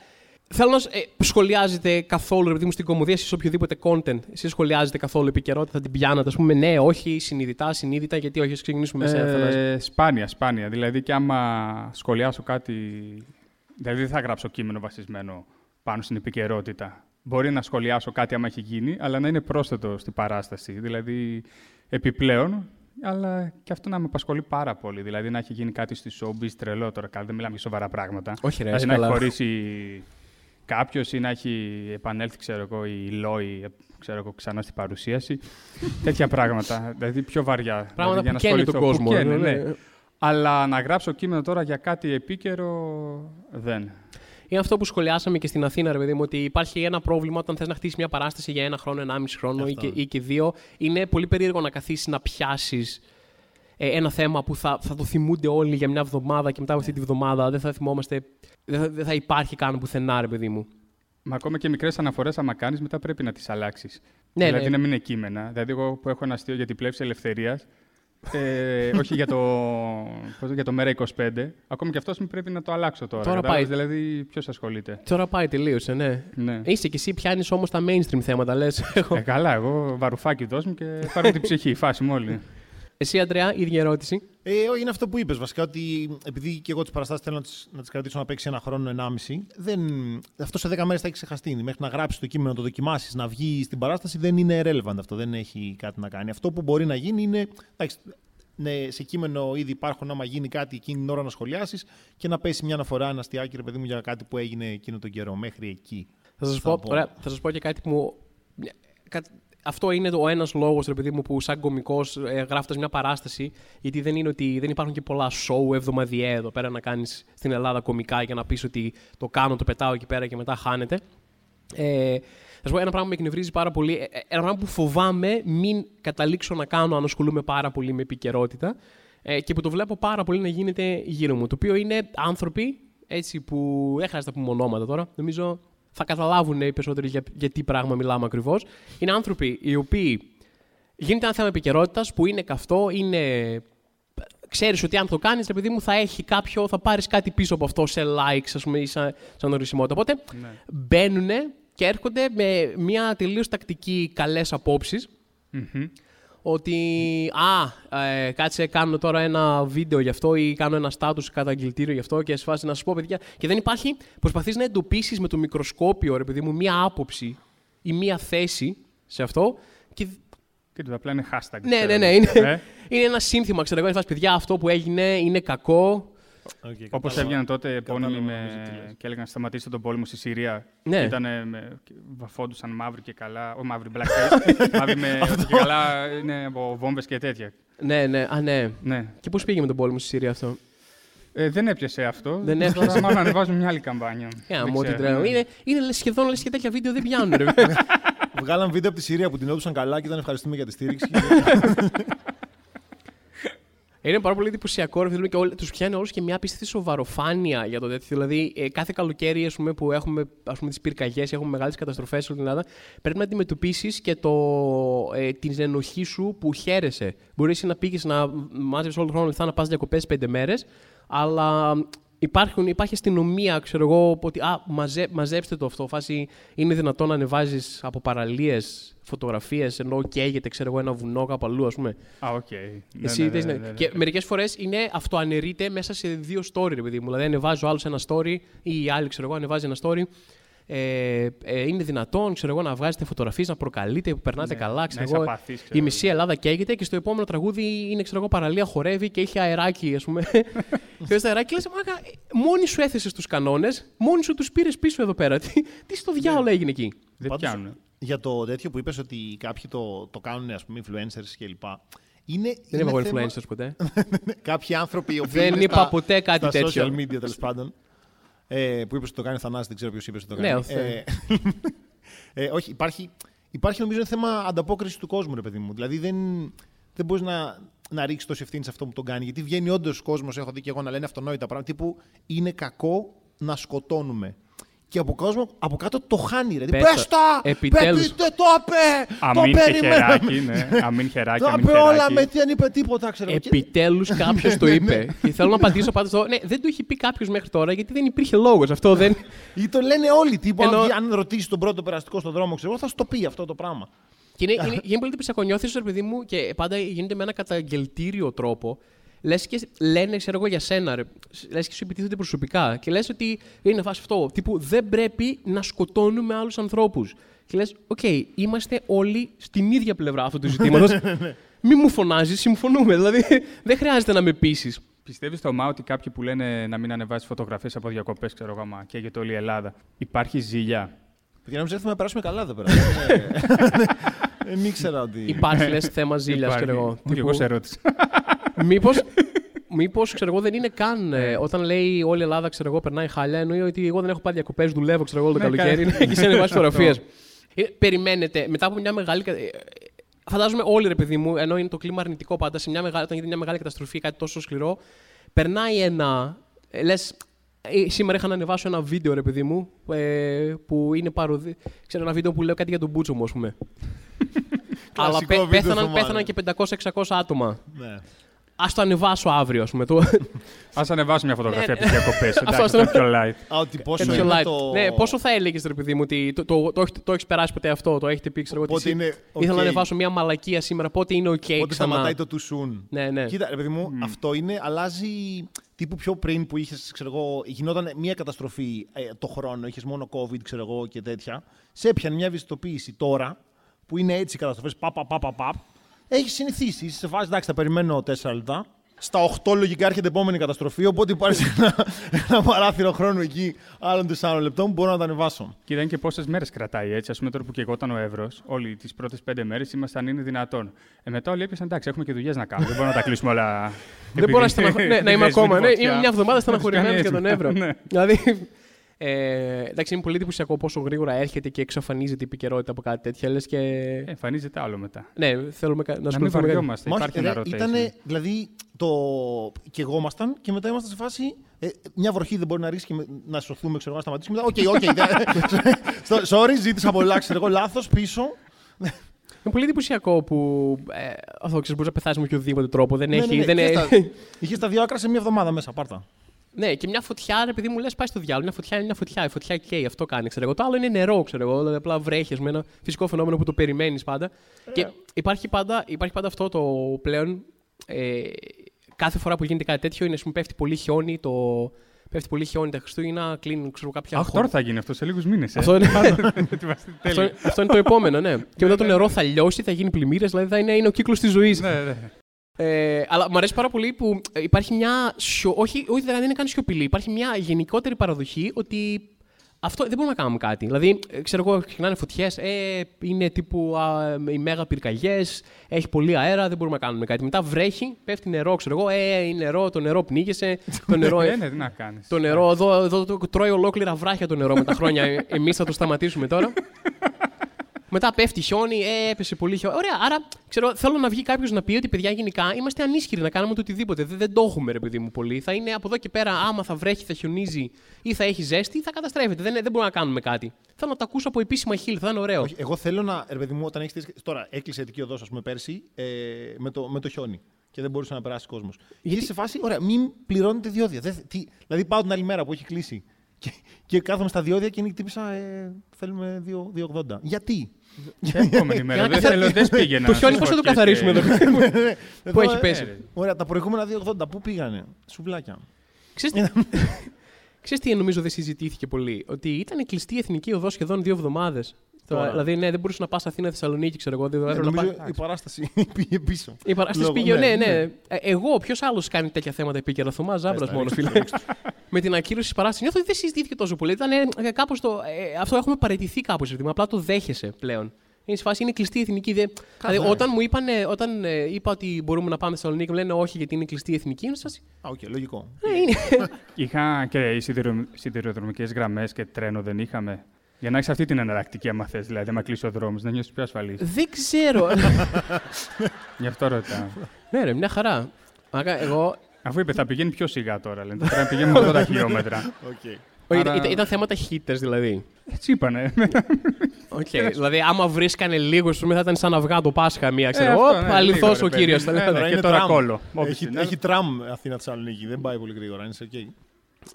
Θέλω να σ- ε, σχολιάζετε καθόλου, ρε παιδί μου, στην κομμωδία, εσείς οποιοδήποτε content, εσείς σχολιάζετε καθόλου επικαιρότητα, θα την πιάνατε, ας πούμε, ναι, όχι, συνειδητά, συνείδητα, γιατί όχι, ας ξεκινήσουμε με σένα. Θανάση. Ε, σπάνια, σπάνια. Δηλαδή και άμα σχολιάσω κάτι. Δηλαδή δεν θα γράψω κείμενο βασισμένο πάνω στην επικαιρότητα. Μπορεί να σχολιάσω κάτι άμα έχει γίνει, αλλά να είναι πρόσθετο στην παράσταση. Δηλαδή επιπλέον, αλλά και αυτό να με απασχολεί πάρα πολύ. Δηλαδή να έχει γίνει κάτι στη showbiz τρελό τώρα. Καλά, δεν μιλάμε για σοβαρά πράγματα. Όχι, ρε, δηλαδή είσαι να έχει καλά. χωρίσει κάποιος ή να έχει επανέλθει, ξέρω εγώ, η Λόη, ε, ξέρω εγώ, ξανά στην παρουσίαση. Τέτοια πράγματα. Δηλαδή πιο βαριά. Πράγματα δηλαδή, που καίνε τον ασχοληθώ. Που κόσμο. καίνε, ναι, ναι. ναι. Αλλά να γράψω κείμενο τώρα για κάτι επίκαιρο δεν. Είναι αυτό που σχολιάσαμε και στην Αθήνα, ρε παιδί μου, ότι υπάρχει ένα πρόβλημα όταν θες να χτίσεις μια παράσταση για ένα χρόνο, ενάμιση χρόνο ή και, ή και δύο. Είναι πολύ περίεργο να καθίσεις να πιάσεις ένα θέμα που θα, θα το θυμούνται όλοι για μια εβδομάδα και μετά από αυτή τη βδομάδα δεν θα θυμόμαστε. Δεν θα, δεν θα υπάρχει καν πουθενά, ρε παιδί μου. Μα ακόμα και μικρές αναφορές, άμα κάνεις, μετά πρέπει να τις αλλάξεις. Ναι, δηλαδή ναι. να μην είναι κείμενα. Δηλαδή, εγώ που έχω ένα αστείο για την πλεύση ελευθερίας, Ε, όχι για το, για το Μέρα 25. Ακόμη και αυτός πρέπει να το αλλάξω τώρα. Τώρα πάει. Δηλαδή, ποιος ασχολείται; Τώρα πάει, τελείωσε, ναι. ναι. Είσαι και εσύ, πιάνεις όμως τα mainstream θέματα, λες. Ε, καλά, εγώ βαρουφάκι δώσ' μου και πάρω την ψυχή. Φάση μου όλοι. Εσύ, Αντρέα, ίδια ερώτηση. Ε, είναι αυτό που είπες βασικά, ότι επειδή και εγώ τις παραστάσεις θέλω να τις κρατήσω να παίξει ένα χρόνο, ενάμιση, δεν... αυτό σε 10 μέρες θα έχεις ξεχαστεί. Μέχρι να γράψεις το κείμενο, να το δοκιμάσεις, να βγεις στην παράσταση, δεν είναι relevant αυτό. Δεν έχει κάτι να κάνει. Αυτό που μπορεί να γίνει είναι. Εντάξει, ναι, σε κείμενο ήδη υπάρχουν άμα γίνει κάτι εκείνη την ώρα να σχολιάσεις και να πέσει μια αναφορά, ένα αστιάκι, ρε παιδί μου, για κάτι που έγινε εκείνο τον καιρό. Μέχρι εκεί. Θα σας πω, πω. θα σας πω και κάτι που μου. Αυτό είναι ο ένας λόγος, ρε παιδί μου, που σαν κωμικός ε, γράφοντας μια παράσταση, γιατί δεν, είναι ότι, δεν υπάρχουν και πολλά show εβδομαδιαία εδώ πέρα να κάνεις στην Ελλάδα κωμικά για να πεις ότι το κάνω, το πετάω εκεί πέρα και μετά χάνεται. Ε, θα σου πω ένα πράγμα που με εκνευρίζει πάρα πολύ. Ε, ε, ένα πράγμα που φοβάμαι μην καταλήξω να κάνω αν ασχολούμαι πάρα πολύ με επικαιρότητα ε, και που το βλέπω πάρα πολύ να γίνεται γύρω μου. Το οποίο είναι άνθρωποι έτσι, που δεν χρειάζεται να πούμε ονόματα τώρα. Νομίζω θα καταλάβουν οι περισσότεροι για, για τι πράγμα μιλάμε ακριβώς. Είναι άνθρωποι οι οποίοι γίνεται ένα θέμα επικαιρότητας που είναι καυτό, είναι ξέρεις ότι αν το κάνεις, επειδή μου θα έχει κάποιο, θα πάρεις κάτι πίσω από αυτό σε likes, ας πούμε, ή σαν, σαν ορισιμότητα. Οπότε ναι. μπαίνουν και έρχονται με μια τελείως τακτική καλές ότι α, ε, κάτσε κάνω τώρα ένα βίντεο γι' αυτό ή κάνω ένα status καταγγελτήριο γι' αυτό και σε φάση να σα πω παιδιά και δεν υπάρχει, προσπαθείς να εντοπίσεις με το μικροσκόπιο ρε παιδί μου μία άποψη ή μία θέση σε αυτό και και το απλά είναι hashtag. Ναι, ναι, ναι. Είναι, ε; είναι ένα σύνθημα. Ξέρω εγώ, παιδιά, αυτό που έγινε είναι κακό. Okay, Όπως έβγαιναν τότε επώνυμοι με... και έλεγαν σταματήστε τον πόλεμο στη Συρία. Ναι. Ήταν με... βαφόντουσαν μαύροι και καλά. Όχι μαύροι, blackface. μαύροι με... και καλά είναι από βόμβες και τέτοια. Ναι, ναι, α, ναι. ναι. Και πώς πήγε με τον πόλεμο στη Συρία αυτό; Ε, δεν έπιασε αυτό. Δεν έπιασε. Τώρα μάλλον ανεβάζουμε μια άλλη καμπάνια. Yeah, μου την τρέχω. Είναι, είναι σχεδόν λες και τέτοια βίντεο δεν πιάνουν. Βγάλαν βίντεο από τη Συρία που την έδωσαν καλά και ήταν ευχαριστούμε για τη στήριξη. Είναι πάρα πολύ εντυπωσιακό ρε, και τους πιάνει όλους και μια απίστευτη σοβαροφάνεια για το τέτοιο. Δηλαδή, ε, κάθε καλοκαίρι ας πούμε, που έχουμε τις πυρκαγιές, έχουμε μεγάλες καταστροφές σε όλη την Ελλάδα, πρέπει να αντιμετωπίσεις και το, ε, την ενοχή σου που χαίρεσαι. Μπορείς να πήγες να μάζεψει όλο τον χρόνο λεφτά να πας διακοπές πέντε μέρες, αλλά Υπάρχουν, υπάρχει αστυνομία, ξέρω εγώ, ότι α, μαζε, μαζέψτε το αυτό. Φάση είναι δυνατόν να ανεβάζεις από παραλίες φωτογραφίες ενώ καίγεται, ξέρω εγώ, ένα βουνό κάπου αλλού, ας πούμε. Α, OK. Okay. Εσύ, ναι, ναι, ναι, και μερικές φορές είναι αυτοαναιρείται μέσα σε δύο story, ρε παιδί μου. Δηλαδή, ανεβάζει ο άλλο ένα story ή η άλλη, ξέρω εγώ, ανεβάζει ένα story ε, ε, είναι δυνατόν ξέρω εγώ, να βγάζετε φωτογραφίες, να προκαλείτε, που περνάτε ναι, καλά. Ξέρω εγώ, απαθείς, ξέρω η μισή Ελλάδα καίγεται και στο επόμενο τραγούδι είναι ξέρω εγώ, παραλία χορεύει και έχει αεράκι, ας πούμε. και το αεράκι λες, μόνη σου έθεσες τους κανόνες, μόνη σου τους πήρες πίσω εδώ πέρα. Τι, τι στο διάολο ναι. έγινε εκεί; Δεν πιάνουν. Για το τέτοιο που είπες ότι κάποιοι το, το κάνουν, ας πούμε, influencers κλπ. Είναι, δεν είμαι εγώ influencers ποτέ. Κάποιοι άνθρωποι. Δεν είπα ποτέ κάτι τέτοιο. Στα social media τέλος πάντων. Ε, που είπες ότι το κάνει ο Θανάσης, δεν ξέρω ποιος είπες ότι το κάνει. Ναι, ε, ε, όχι, υπάρχει, υπάρχει νομίζω ένα θέμα ανταπόκρισης του κόσμου, ρε παιδί μου. Δηλαδή δεν, δεν μπορείς να, να ρίξεις τόση ευθύνη σε αυτό που τον κάνει. Γιατί βγαίνει όντως κόσμος, έχω δει και εγώ να λένε αυτονόητα πράγματα. Τύπου είναι κακό να σκοτώνουμε και από κόσμο από κάτω το χάνει. Ρε. Πες τα! Επιτέλους. Πες, το είπε! Αμήν το χεράκι, ναι. Αμήν χεράκι, Το είπε όλα με τι δεν είπε τίποτα, ξέρω. Επιτέλους κάποιος το είπε. και θέλω να απαντήσω πάντα στο... Ναι, δεν το έχει πει κάποιος μέχρι τώρα γιατί δεν υπήρχε λόγος. Αυτό δεν... Ή το λένε όλοι. Τύπου, Ενώ... αν ρωτήσεις τον πρώτο περαστικό στον δρόμο, ξέρω, θα σου το πει αυτό το πράγμα. Και είναι, είναι, γίνει πολύ τυπισακονιώθηση, ρε παιδί μου, και πάντα γίνεται με ένα καταγγελτήριο τρόπο λες και λένε, ξέρω εγώ, για σένα, λες και σου επιτίθεται προσωπικά. Και λες ότι είναι φάση αυτό. Τύπου δεν πρέπει να σκοτώνουμε άλλους ανθρώπους. Και λες, οκ, okay, είμαστε όλοι στην ίδια πλευρά αυτού του ζητήματος. Ναι, ναι. Μη μου φωνάζεις, συμφωνούμε. Δηλαδή, δεν χρειάζεται να με πείσεις. Πιστεύεις στο ΜΑ ότι κάποιοι που λένε να μην ανεβάσεις φωτογραφίες από διακοπές, ξέρω εγώ, μα και για όλη η Ελλάδα, υπάρχει ζήλια; Για να μην έρθουμε να περάσουμε καλά εδώ πέρα. Δεν ήξερα ότι. Υπάρχει λες θέμα ζήλιας, ξέρω εγώ. Εγώ σε ερώτηση. Μήπως Μήπως ξέρω εγώ δεν είναι καν. Ε, όταν λέει όλη η Ελλάδα ξέρω εγώ περνάει χάλια, εννοεί ότι εγώ δεν έχω πάει διακοπές, δουλεύω ξέρω εγώ όλο το ναι, καλοκαίρι. και σε ανεβάσεις φωτογραφίες. Ε, περιμένετε μετά από μια μεγάλη. Ε, φαντάζομαι όλοι ρε παιδί μου, ενώ είναι το κλίμα αρνητικό πάντα, σε μια μεγάλη, όταν γίνεται μια μεγάλη καταστροφή, κάτι τόσο σκληρό, περνάει ένα. Λες, σήμερα είχα να ανεβάσω ένα βίντεο, ρε παιδί μου, που είναι parody. Ξέρω ένα βίντεο που λέω κάτι για τον πούτσο μου, ας πούμε. Αλλά Κλασικό πέ- βίντεο πέθαναν, στο πέθαναν και 500-600 άτομα. Ναι. Α το ανεβάσω αύριο, ας πούμε. Το... Α ανεβάσουμε μια φωτογραφία Ναι, από τις διακοπές. Αυτό, Εντάξει, αυτό. το πιο light. Α, ότι πόσο Κάτι πιο είναι light. το... Ναι, πόσο θα έλεγες, ρε παιδί μου, ότι το, το, το, έχετε- το έχεις περάσει ποτέ αυτό, το έχετε πει, ξέρω εγώ. Πότε ότι είναι Ήθελα να ok. ανεβάσω μια μαλακία σήμερα, πότε είναι οκ Πότε ξανά. σταματάει το too soon. Ναι, ναι. Κοίτα, ρε παιδί μου, αυτό είναι, αλλάζει τύπου πιο πριν που είχες, ξέρω εγώ, γινόταν μια καταστροφή ε, το χρόνο, είχες μόνο COVID, ξέρω εγώ και τέτοια. Σε έπιανε μια ευαισθητοποίηση τώρα, που είναι έτσι οι καταστροφές, παπ, παπ, παπ, παπ. Έχει συνηθίσει, είσαι σε φάση, εντάξει, θα περιμένω 4 λεπτά. Στα 8 λογικά έρχεται επόμενη καταστροφή, οπότε υπάρχει ένα, ένα παράθυρο χρόνου εκεί άλλων 4 λεπτών που μπορώ να τα ανεβάσω. Και είδαν και πόσες μέρες κρατάει έτσι. Α πούμε τώρα που και εγώ ήταν ο Εύρος, όλοι τις πρώτες πέντε μέρες ήμασταν είναι δυνατόν. Ε, μετά όλοι έπιασαν εντάξει, έχουμε και δουλειές να κάνουμε. Δεν μπορούμε να τα κλείσουμε όλα. Δεν μπορώ να, στεναχω... ναι, να είμαι ακόμα. Ναι, είμαι μια εβδομάδα στεναχωρημένο Κάνεις για τον έτσι. Έβρο. Ναι. δηλαδή. Ε, εντάξει, είναι πολύ εντυπωσιακό πόσο γρήγορα έρχεται και εξαφανίζεται η επικαιρότητα από κάτι τέτοια. Λες και. Ε, Εμφανίζεται άλλο μετά. Ναι, θέλουμε κα- να Να μην ασχοληθούμε. με κάτι. βαριόμαστε. Μα Υπάρχει όχι, ένα ρε, rotation. ήτανε, δηλαδή, το... και εγώ ήμασταν και μετά ήμασταν σε φάση. Ε, μια βροχή δεν μπορεί να ρίξει και με- να σωθούμε, ξέρω, να σταματήσουμε. Μετά, OK, OK. δε- Στο- Sorry, ζήτησα πολλά, ξέρω εγώ, λάθος, πίσω. Είναι πολύ εντυπωσιακό που. Ε, αυτό ξέρει, μπορεί να πεθάσει με οποιοδήποτε τρόπο. Δεν Ναι, έχει. ναι, ναι, δεν είχες ε- τα- Είχες τα δύο άκρα σε μια εβδομάδα μέσα, πάρτα. Ναι, και μια φωτιά, επειδή μου λες, πάει στο διάλογο. Μια φωτιά είναι μια φωτιά. Η φωτιά καίει, αυτό κάνει. Ξέρω εγώ. Το άλλο είναι νερό, ξέρω εγώ. Δηλαδή απλά βρέχεις με ένα φυσικό φαινόμενο που το περιμένεις πάντα. Και υπάρχει πάντα, υπάρχει πάντα αυτό το πλέον. Ε, κάθε φορά που γίνεται κάτι τέτοιο είναι, ας πούμε, πέφτει πολύ χιόνι. Το, πέφτει πολύ χιόνι τα Χριστούγεννα, κλείνουν ξέρω, κάποια Αχ, τώρα θα γίνει αυτό σε λίγους μήνες. Αυτό είναι, Ετοιμαστείτε αυτό, τέλεια. αυτό είναι το επόμενο, ναι. και μετά το νερό θα λιώσει, θα γίνει πλημμύρες, δηλαδή θα είναι, είναι ο κύκλος της ζωής. Ναι, ναι. Ε, αλλά μου αρέσει πάρα πολύ που ε, υπάρχει μια. Σιο... Όχι, όχι, δεν είναι καν σιωπηλή. Υπάρχει μια γενικότερη παραδοχή ότι αυτό δεν μπορούμε να κάνουμε κάτι. Δηλαδή, ε, ξέρω εγώ, ξεκινάνε φωτιές, ε, είναι τύπου α, οι μέγα πυρκαγιές, έχει πολύ αέρα, δεν μπορούμε να κάνουμε κάτι. Μετά βρέχει, πέφτει νερό, ξέρω εγώ, ε, είναι νερό, το νερό πνίγεσαι. Το νερό, Ε, ε, ναι, τι να κάνεις. το νερό εδώ, εδώ, το τρώει ολόκληρα βράχια το νερό με τα χρόνια. Εμείς θα το σταματήσουμε τώρα. Μετά πέφτει χιόνι, ε, έπεσε πολύ χιόνι. Ωραία, άρα ξέρω, θέλω να βγει κάποιος να πει ότι παιδιά γενικά είμαστε ανίσχυροι να κάνουμε το οτιδήποτε. Δεν, δεν το έχουμε, ρε παιδί μου, πολύ. Θα είναι από εδώ και πέρα, άμα θα βρέχει, θα χιονίζει ή θα έχει ζέστη, θα καταστρέφεται. Δεν, δεν μπορούμε να κάνουμε κάτι. Θέλω να το ακούσω από επίσημα χείλη, θα είναι ωραίο. Όχι, εγώ θέλω να. Ρε παιδί μου, όταν έχεις. Τώρα έκλεισε η Αττική οδό, ας πούμε, πέρσι ε, με, το, με το χιόνι. Και δεν μπορούσε να περάσει κόσμος. Γιατί είσαι σε φάση, ωραία, μην πληρώνετε διόδια. Δεν, τι, δηλαδή πάω την άλλη μέρα που έχει κλείσει. Και, και κάθομαι στα διόδια και χτύπησα. Ε, θέλουμε 2 2,80. Γιατί; Και επόμενη μέρα. να Δεν καθα- θέλω, δεν πήγαινα. το χιόνι στις πώ θα το φωτιές καθαρίσουμε και- εδώ. Πού έχει Εδώ, πέσει. ε, Ωραία, τα προηγούμενα 2,80 πού πήγανε; Σουβλάκια. Ξέρεις, ξέρεις τι νομίζω δεν συζητήθηκε πολύ. Ότι ήταν κλειστή η εθνική οδό σχεδόν δύο εβδομάδες. Τώρα. Δηλαδή, ναι, δεν μπορούσες να πας Αθήνα Θεσσαλονίκη, ξέρω εγώ. Δεν Ε, έπρεπε να νομίζω πας- η παράσταση πήγε πίσω. Η παράσταση Λόγω- πήγε, ναι, ναι, ναι. ναι. Ε, Εγώ, ποιος άλλος κάνει τέτοια θέματα επίκαιρα. Θωμάς Ζάμπρας τα, μόνο, ρίξτε φίλε. Με την ακύρωση της παράστασης. Νιώθω ότι δεν συζητήθηκε τόσο πολύ. Ήταν ε, κάπως το. ε, αυτό έχουμε παραιτηθεί κάπως. Απλά το δέχεσαι πλέον. Είναι σε φάση, είναι κλειστή η εθνική. Δεν... Δηλαδή, όταν μου είπαν, όταν ε, είπα ότι μπορούμε να πάμε στη Θεσσαλονίκη, μου λένε όχι γιατί είναι κλειστή η εθνική. Είναι σε φάση, Α, οκ, λογικό. ναι, είναι. Είχα και σιδηροδρομικές γραμμές και τρένο δεν είχαμε. Για να έχεις αυτή την εναλλακτική, άμα θες, δηλαδή, άμα κλείσει ο δρόμος, να νιώσεις πιο ασφαλής. δεν ξέρω. Γι' αυτό ρωτάω. ναι, ρε, μια χαρά. Μάκα, εγώ. Αφού είπε θα πηγαίνει πιο σιγά τώρα, λένε. Τώρα πηγαίνει με 80 χιλιόμετρα. Okay. όχι, Άρα- ήταν, ήταν θέματα χίτες δηλαδή. Έτσι είπανε. Okay. δηλαδή, άμα βρίσκανε λίγο, σου θα ήταν σαν να βγάλω το Πάσχα μία, ξέρω. Ε, εγώ. αυτό, ναι, αληθώς λίγο, ο ρε κύριος. παιδί. Ε, ναι, Τώρα και είναι τώρα τραμ. κόλλο. Όποιος Έχει, είναι. έχει τραμ Αθήνα Θεσσαλονίκη. Δεν πάει πολύ γρήγορα. Είναι οκ.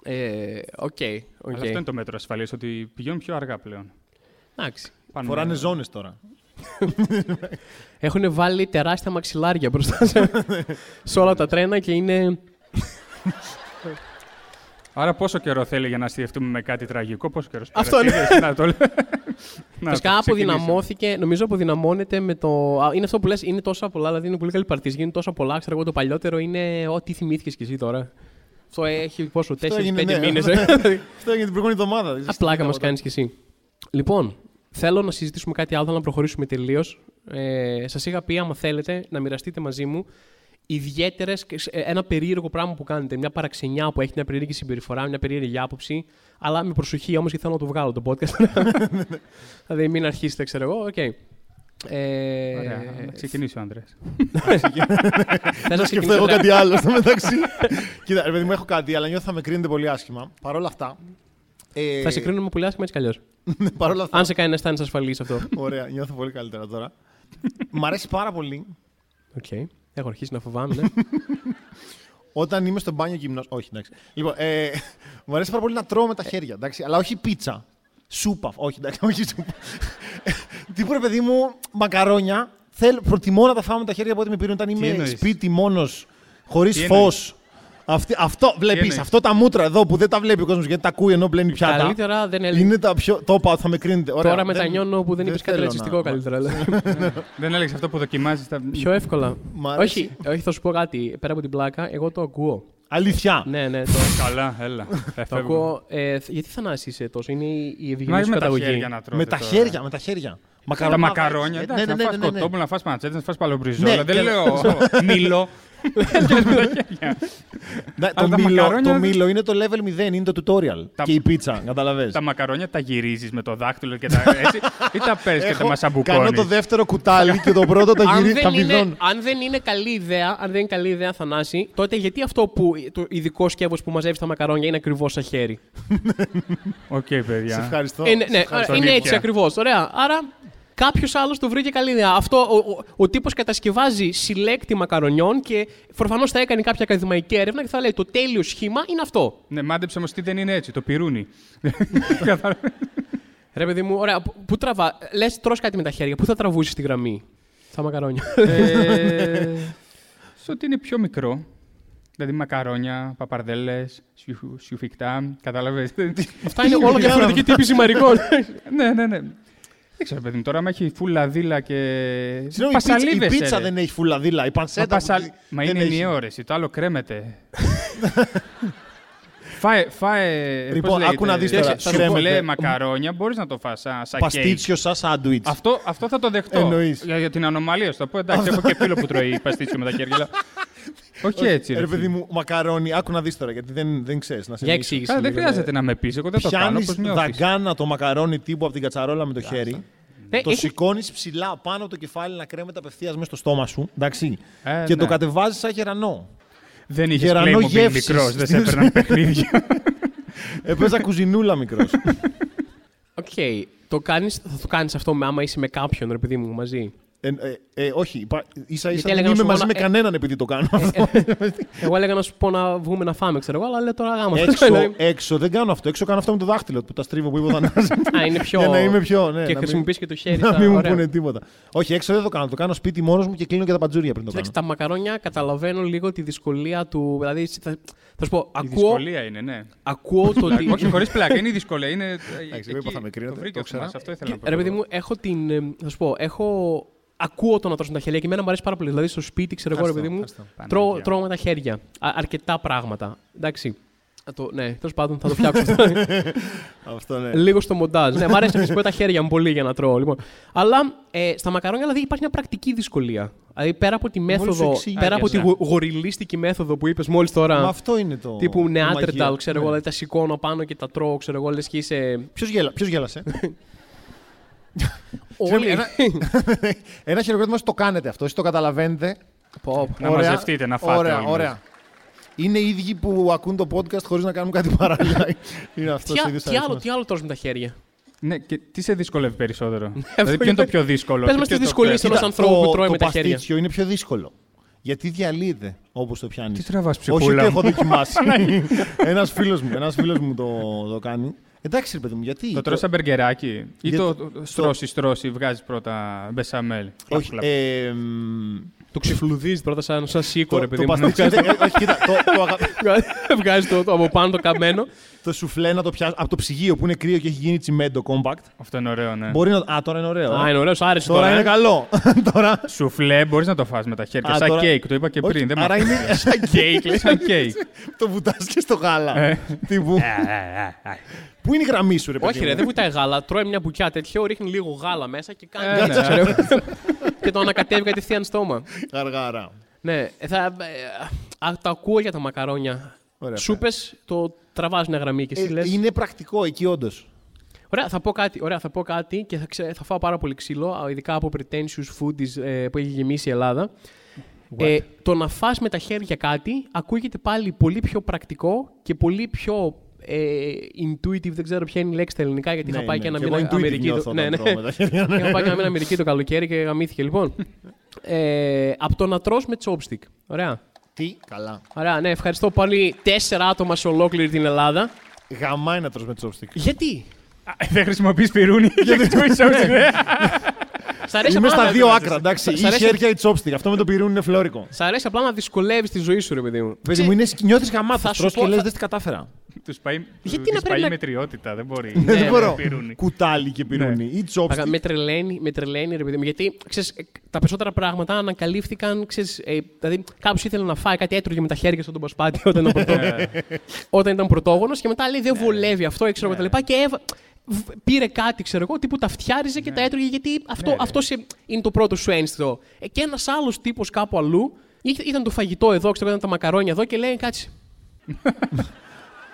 Ε, Οκ. οκ. Αλλά αυτό είναι το μέτρο ασφαλείας, ότι πηγαίνουν πιο αργά πλέον. Εντάξει. Πάνε- Φοράνε ζώνες τώρα. Έχουν βάλει τεράστια μαξιλάρια μπροστά σε, σε όλα τα τρένα και είναι. Άρα πόσο καιρό θέλει για να αστιευτούμε με κάτι τραγικό, πόσο καιρό Αυτό είναι. Να το λέω. Να Φυσικά το ξεκινήσουμε. αποδυναμώθηκε, νομίζω αποδυναμώνεται με το. Α, είναι αυτό που λες, είναι τόσα πολλά, δηλαδή είναι πολύ καλή παρτίζα. Γίνεται τόσα πολλά. Ξέρω εγώ το παλιότερο είναι. Ό,τι θυμήθηκες κι εσύ τώρα. Αυτό έχει πόσο, 4-5 έγινε, ναι. μήνες. Αυτό έγινε την προηγούμενη εβδομάδα. Δεν Απλάκα συζητάμε μας τίποτα. κάνεις κι εσύ. Λοιπόν, θέλω να συζητήσουμε κάτι άλλο, θέλω να προχωρήσουμε τελείως. Ε, Σας είχα πει, άμα θέλετε, να μοιραστείτε μαζί μου ιδιαίτερες, ένα περίεργο πράγμα που κάνετε. Μια παραξενιά που έχει μια περίεργη συμπεριφορά, μια περίεργη άποψη. Αλλά με προσοχή όμως, γιατί θέλω να το βγάλω το podcast. δηλαδή, μην αρχίσετε, ξέρω εγώ. Οκ. Ε, Ωραία, να ξεκινήσει ο Άντρε. θες να Σκεφτώ ξεκινήσω εγώ τώρα; κάτι άλλο στο μεταξύ. Κοίτα, ρε παιδί μου, έχω κάτι, αλλά νιώθω θα με κρίνετε πολύ άσχημα. Παρ' όλα αυτά. Ε, Θα σε κρίνουμε πολύ άσχημα έτσι κι αλλιώς. Παρ' όλα αυτά. Αν σε κάνει να αισθάνεσαι ασφαλής αυτό. Ωραία, νιώθω πολύ καλύτερα τώρα. Μ' αρέσει πάρα πολύ Οκ. Έχω αρχίσει να φοβάμαι. Ναι. όταν είμαι στο μπάνιο γυμνό. Όχι, εντάξει. Λοιπόν, ε, μου αρέσει πάρα πολύ να τρώω με τα χέρια. Εντάξει, αλλά όχι πίτσα. Σούπα. Όχι, εντάξει, όχι σούπα. Τι πω, ρε παιδί μου, μακαρόνια. Θέλ, προτιμώ να τα φάω με τα χέρια από ό,τι με πιρούνι όταν είμαι εννοείς; σπίτι μόνος, χωρίς Τι φως. εννοείς; Αυτή, αυτό βλέπεις, εννοείς; αυτό τα μούτρα εδώ που δεν τα βλέπει ο κόσμος γιατί τα ακούει ενώ μπλένει πιάτα. Καλύτερα δεν έλεγε. Είναι τα πιο. Το είπα ότι θα με κρίνετε. Ωραία, Τώρα δεν- μετανιώνω που δεν είπε κάτι θέλω ρατσιστικό να- καλύτερα. αλλά. Δεν έλεγες αυτό που δοκιμάζεις. Τα... Πιο εύκολα. Μ' αρέσει. όχι, όχι, θα σου πω κάτι. Πέρα από την πλάκα, εγώ το ακούω. Αλήθεια. Ναι, ναι, το, Καλά, έλα. Θα το φεύγω. ακούω. Ε, γιατί θανάσεις είσαι τόσο, είναι η η Μα ευγενής σου με τα καταγωγή. χέρια να τρώτε Με τα τώρα. χέρια, με τα χέρια. Τα Μακαρονάδα, μακαρόνια, έτσι. εντάξει, Ναι, ναι, να ναι, φας ναι, ναι. κοτόπουλο, να φας πανατσέτες, να φας παλομπριζόλα. Ναι, Δεν και- λέω μήλο. Λες με τα χέρια. Ναι, Αλλά το, τα μήλο, μακαρόνια- το μήλο είναι το level 0, είναι το tutorial. Τα- Και η πίτσα, καταλαβες. Τα μακαρόνια τα γυρίζεις με το δάχτυλο και τα έτσι ή τα παίρνεις και τα Κάνω το μασαμπουκώνεις. δεύτερο κουτάλι και το πρώτο τα, αν, γυρί, τα δεν είναι, βιδώνω. αν δεν είναι καλή ιδέα, αν δεν είναι καλή ιδέα, Θανάση, τότε γιατί αυτό που το ειδικό σκεύος που μαζεύεις τα μακαρόνια είναι ακριβώς σαν χέρι; Οκ, Σε παιδιά. ευχαριστώ. Ε, ναι, Σε ναι, ευχαριστώ, είναι Νίκο. έτσι ακριβώς. Ωραία. Άρα κάποιος άλλος το βρήκε καλή ιδέα. Αυτό, ο, ο, ο τύπος κατασκευάζει συλλέκτη μακαρονιών και προφανώς θα έκανε κάποια ακαδημαϊκή έρευνα και θα λέει το τέλειο σχήμα είναι αυτό. Ναι, μάντεψε όμως τι δεν είναι έτσι, το πυρούνι. Ρε παιδί μου, ωραία. Πού- Πού τραβά. Λες, τρώ κάτι με τα χέρια. Πού θα τραβούσει τη γραμμή. Στα μακαρόνια. Ε, Στο ότι είναι πιο μικρό. Δηλαδή μακαρόνια, παπαρδέλες, σιου- σιουφικτά, κατάλαβες; Αυτά είναι όλα διαφορετικοί τύποι ζυμαρικών. ναι, ναι, ναι. Δεν ξέρω, παιδί μου, τώρα άμα έχει φούλα δίλα και. Συγγνώμη, η πίτσα, η Πασαλίδες, πίτσα ρε. δεν έχει φουλαδίλα. Η Μα, πανσέτα. πασαλ- που- Μα δεν είναι έχει. ενιαίο ρε, εσύ, το άλλο κρέμεται. φάε, φάε, Λοιπόν, πώς λέγεται, άκου να δεις τώρα, σουφλέ κρέμεται. μακαρόνια, μπορείς να το φας σαν, σαν κέικ. Παστίτσιο σαν σάντουιτς. Αυτό, αυτό θα το δεχτώ. Εννοείς. Για, για την ανομαλία σου το πω. Εντάξει, έχω και φίλο που τρώει παστίτσιο με τα χέρια. αλλά- Όχι έτσι, ρε. Ρε παιδί φίλε. μου, μακαρόνι, άκου να δεις τώρα γιατί δεν, δεν ξέρεις. Να σε Για μιλήσω. εξήγηση. Καλά, δεν λίγο, χρειάζεται να με πεις, εγώ δεν το κάνω. Πιάνεις Πώς νιώθεις; δαγκάνα το μακαρόνι τύπου από την κατσαρόλα με το χέρι. Ναι, το έχει- σηκώνεις ψηλά πάνω από το κεφάλι να κρέμεται απευθείας μέσα στο στόμα σου. Εντάξει. Ε, και ναι. το κατεβάζεις σαν γερανό. Δεν είχες Γερανό Playmobil γεύσης. μικρός, δεν σε έπαιρναν παιχνίδια. Έπαιζα κουζινούλα μικρός. Οκ. Το κάνεις, θα το κάνεις αυτό με, άμα είσαι με κάποιον, ρε παιδί μου, μαζί; Ε, ε, ε, όχι, υπά- ίσα ίσα Γιατί δεν έλεγα να είμαι σου μαζί πω με να- ε, κανέναν επειδή το κάνω αυτό. Εγώ έλεγα να σου πω να βγούμε να φάμε, ξέρω εγώ, αλλά λέω τώρα γάμα. έξω, έξω δεν κάνω αυτό. Έξω κάνω αυτό με το δάχτυλο που τα στρίβω που είπε ο Θανάσης. Α, είναι πιο. Για να είμαι πιο. Ναι, και να χρησιμοποιείς και το χέρι. μην, να θα- μην μου ωραία. πούνε τίποτα. Όχι, έξω δεν το κάνω. Το κάνω σπίτι μόνος μου και κλείνω και τα παντζούρια πριν το κάνω. Κοίταξε, τα μακαρόνια καταλαβαίνω λίγο τη δυσκολία του. Δηλαδή, θα, θα σου πω, Η ακούω, δυσκολία είναι, ναι. ακούω το ότι. Όχι, χωρίς πλάκα, είναι η δυσκολία. Είναι, δεν είπα θα με κρίνετε, Το βρήκε το ο ξέρα. Θωμάς, αυτό ήθελα να πω. Ρε παιδί μου, έχω την. ε, Θα σου πω, έχω. Ακούω το να τρώω με τα χέρια και εμένα μου αρέσει πάρα πολύ. Δηλαδή, στο σπίτι, ξέρω εγώ, ρε παιδί μου, Ευχαριστώ. τρώω, Παναγία. τρώω με τα χέρια. Α, αρκετά πράγματα. Εντάξει. Θα Το, ναι, τέλος πάντων θα το φτιάξω αυτό. Αυτό ναι. Λίγο στο μοντάζ. ναι, μου αρέσει να χρησιμοποιώ τα χέρια μου πολύ για να τρώω. Λοιπόν. Αλλά ε, στα μακαρόνια δηλαδή, υπάρχει μια πρακτική δυσκολία. Δηλαδή πέρα από τη Μόλις σου μέθοδο, εξήγησα. πέρα από τη Ναι. γο- γοριλίστικη μέθοδο που είπες μόλις τώρα. Μα αυτό είναι το. Τύπου η Neanderthal, μαγεία. ξέρω εγώ, Ναι. δηλαδή τα σηκώνω πάνω και τα τρώω, ξέρω εγώ, λες και είσαι. Ποιος, γέλα, ποιος γέλασε; Όλοι. ένα, ένας χειροκρότημας στο κάνετε αυτό, εσείς το καταλαβαίνετε. Πω, πω. Να μαζευτείτε, να φάτε Ωραία, όλοι μας. ωραία. Είναι οι ίδιοι που ακούν το podcast χωρίς να κάνουν κάτι παράλληλα. είναι αυτός Τι, ο α- ίδιος τι άλλο, αριθμός. τι άλλο τρως με τα χέρια; Ναι, και τι σε δυσκολεύει περισσότερο; δηλαδή, ποιο είναι το πιο δύσκολο. Πες και μας ποιο τις το δυσκολίες πιο- ενός Κοίτα, ανθρώπους που το- τρώει το με τα χέρια. παστίτσιο είναι πιο δύσκολο. Γιατί διαλύεται όπως το πιάνεις. Τι τραβάς Όχι ότι ψυχούλα έχω μου. δοκιμάσει. ένας φίλος μου, ένας φίλος μου το, το κάνει. Εντάξει ρε παιδί μου, γιατί; Το τρως σαν μπεργκεράκι ή Για το το- στρώσεις στρώσεις, βγάζεις πρώτα μπεσαμέλ. Όχι, Χλαπ, χλαπ. ε, μ, Το ξυφλουδίζει πρώτα σαν, σαν σίκο, το, ρε το παιδί μου. παστίτσιο. δεν- όχι, κοίτα, το, το, αγα- Βγάζεις το, το από πάνω το καμένο. το σουφλέ να το πιάσει από το ψυγείο που είναι κρύο και έχει γίνει τσιμέντο compact. Αυτό είναι ωραίο, ναι. Μπορεί να. Α, τώρα είναι ωραίο. Α, ε. είναι ωραίο, άρεσε Τώρα τώρα. είναι ε. καλό. τώρα. Σουφλέ μπορείς να το φας με τα χέρια. Α, σαν τώρα- κέικ, το είπα και Όχι, πριν. δεν μ' άρα αρέσει. είναι σαν κέικ. λέει. Σαν κέικ. το βουτάς και στο γάλα. Ε. Τύπου. Πού είναι η γραμμή σου, ρε παιδί Όχι, ρε, μου; δεν βουτάει γάλα. Τρώει μια μπουκιά τέτοιο, ρίχνει λίγο γάλα μέσα και κάνει. Ε, έτσι, ναι. ξέρω. και το ανακατεύει κατευθείαν στόμα. Γαργάρα. Ναι, ε, θα, ε, α, το ακούω για τα μακαρόνια. Ωραία, Σούπε, το τραβάς μια γραμμή και εσύ Ε, λες, είναι πρακτικό εκεί, όντως. Ωραία, θα πω κάτι, ωραία, θα πω κάτι και θα, ξε- θα φάω πάρα πολύ ξύλο, α, ειδικά από pretentious foodies ε, που έχει γεμίσει η Ελλάδα. Ε, το να φας με τα χέρια κάτι ακούγεται πάλι πολύ πιο πρακτικό και πολύ πιο ε, intuitive, δεν ξέρω ποια είναι η λέξη στα ελληνικά, γιατί Ναι, είχα πάει ναι, και ένα και μήνα εγώ intuitive Αμερική. νιώθω το- όταν Ναι, ναι. τρώω με τα χέρια, ναι. Είχα πάει και ένα μήνα Αμερική το καλοκαίρι και γαμήθηκε λοιπόν. Ε, από το να τρως με chopstick. Ωραία. Τι, καλά. Ωραία, ναι, ευχαριστώ πολύ. Τέσσερα άτομα σε ολόκληρη την Ελλάδα. Γαμάει να τρως με chopstick. Γιατί; Α, Δεν χρησιμοποιείς πυρούνι για το Σ' αρέσει Είμαι απλά στα να- δύο άκρα, εντάξει. Σ' Ή αρέσει- χέρια ή chopstick. Αυτό με το πυρούνι είναι φλόρικο. Σ' αρέσει απλά να δυσκολεύεις τη ζωή σου, ρε παιδί μου. Παιδί μου, είναι, νιώθεις γαμάτος, Θα σου τρως πω- και λες θα- δεν τι κατάφερα. Τους πάει, Γιατί τους να πάει πρέπει να- μετριότητα, δεν μπορεί. Ναι, Δεν μπορώ. πυρούνι. Κουτάλι και πυρούνι. Ή Αγα- chopstick. Με τρελαίνει, με τρελαίνει, ρε παιδί μου. Γιατί ξέρεις, ε, τα περισσότερα πράγματα ανακαλύφθηκαν. Ξέρεις, ε, δηλαδή, κάποιος ήθελε να φάει κάτι έτρωγε με τα χέρια στον πασπάτη όταν ήταν, πρωτό... όταν ήταν πρωτόγονος και μετά λέει δεν βολεύει αυτό, ξέρω εγώ τα λοιπά. Και έβα... β- πήρε κάτι, ξέρω εγώ, τύπου τα φτιάριζε και τα έτρωγε γιατί αυτό, Ναι, ναι. αυτός σε- είναι το πρώτο σου ένστικτο. Ε, και ένας άλλος τύπος κάπου αλλού είχε- ήταν το φαγητό εδώ, ξέρω εγώ, ήταν τα μακαρόνια εδώ και λέει κάτσε.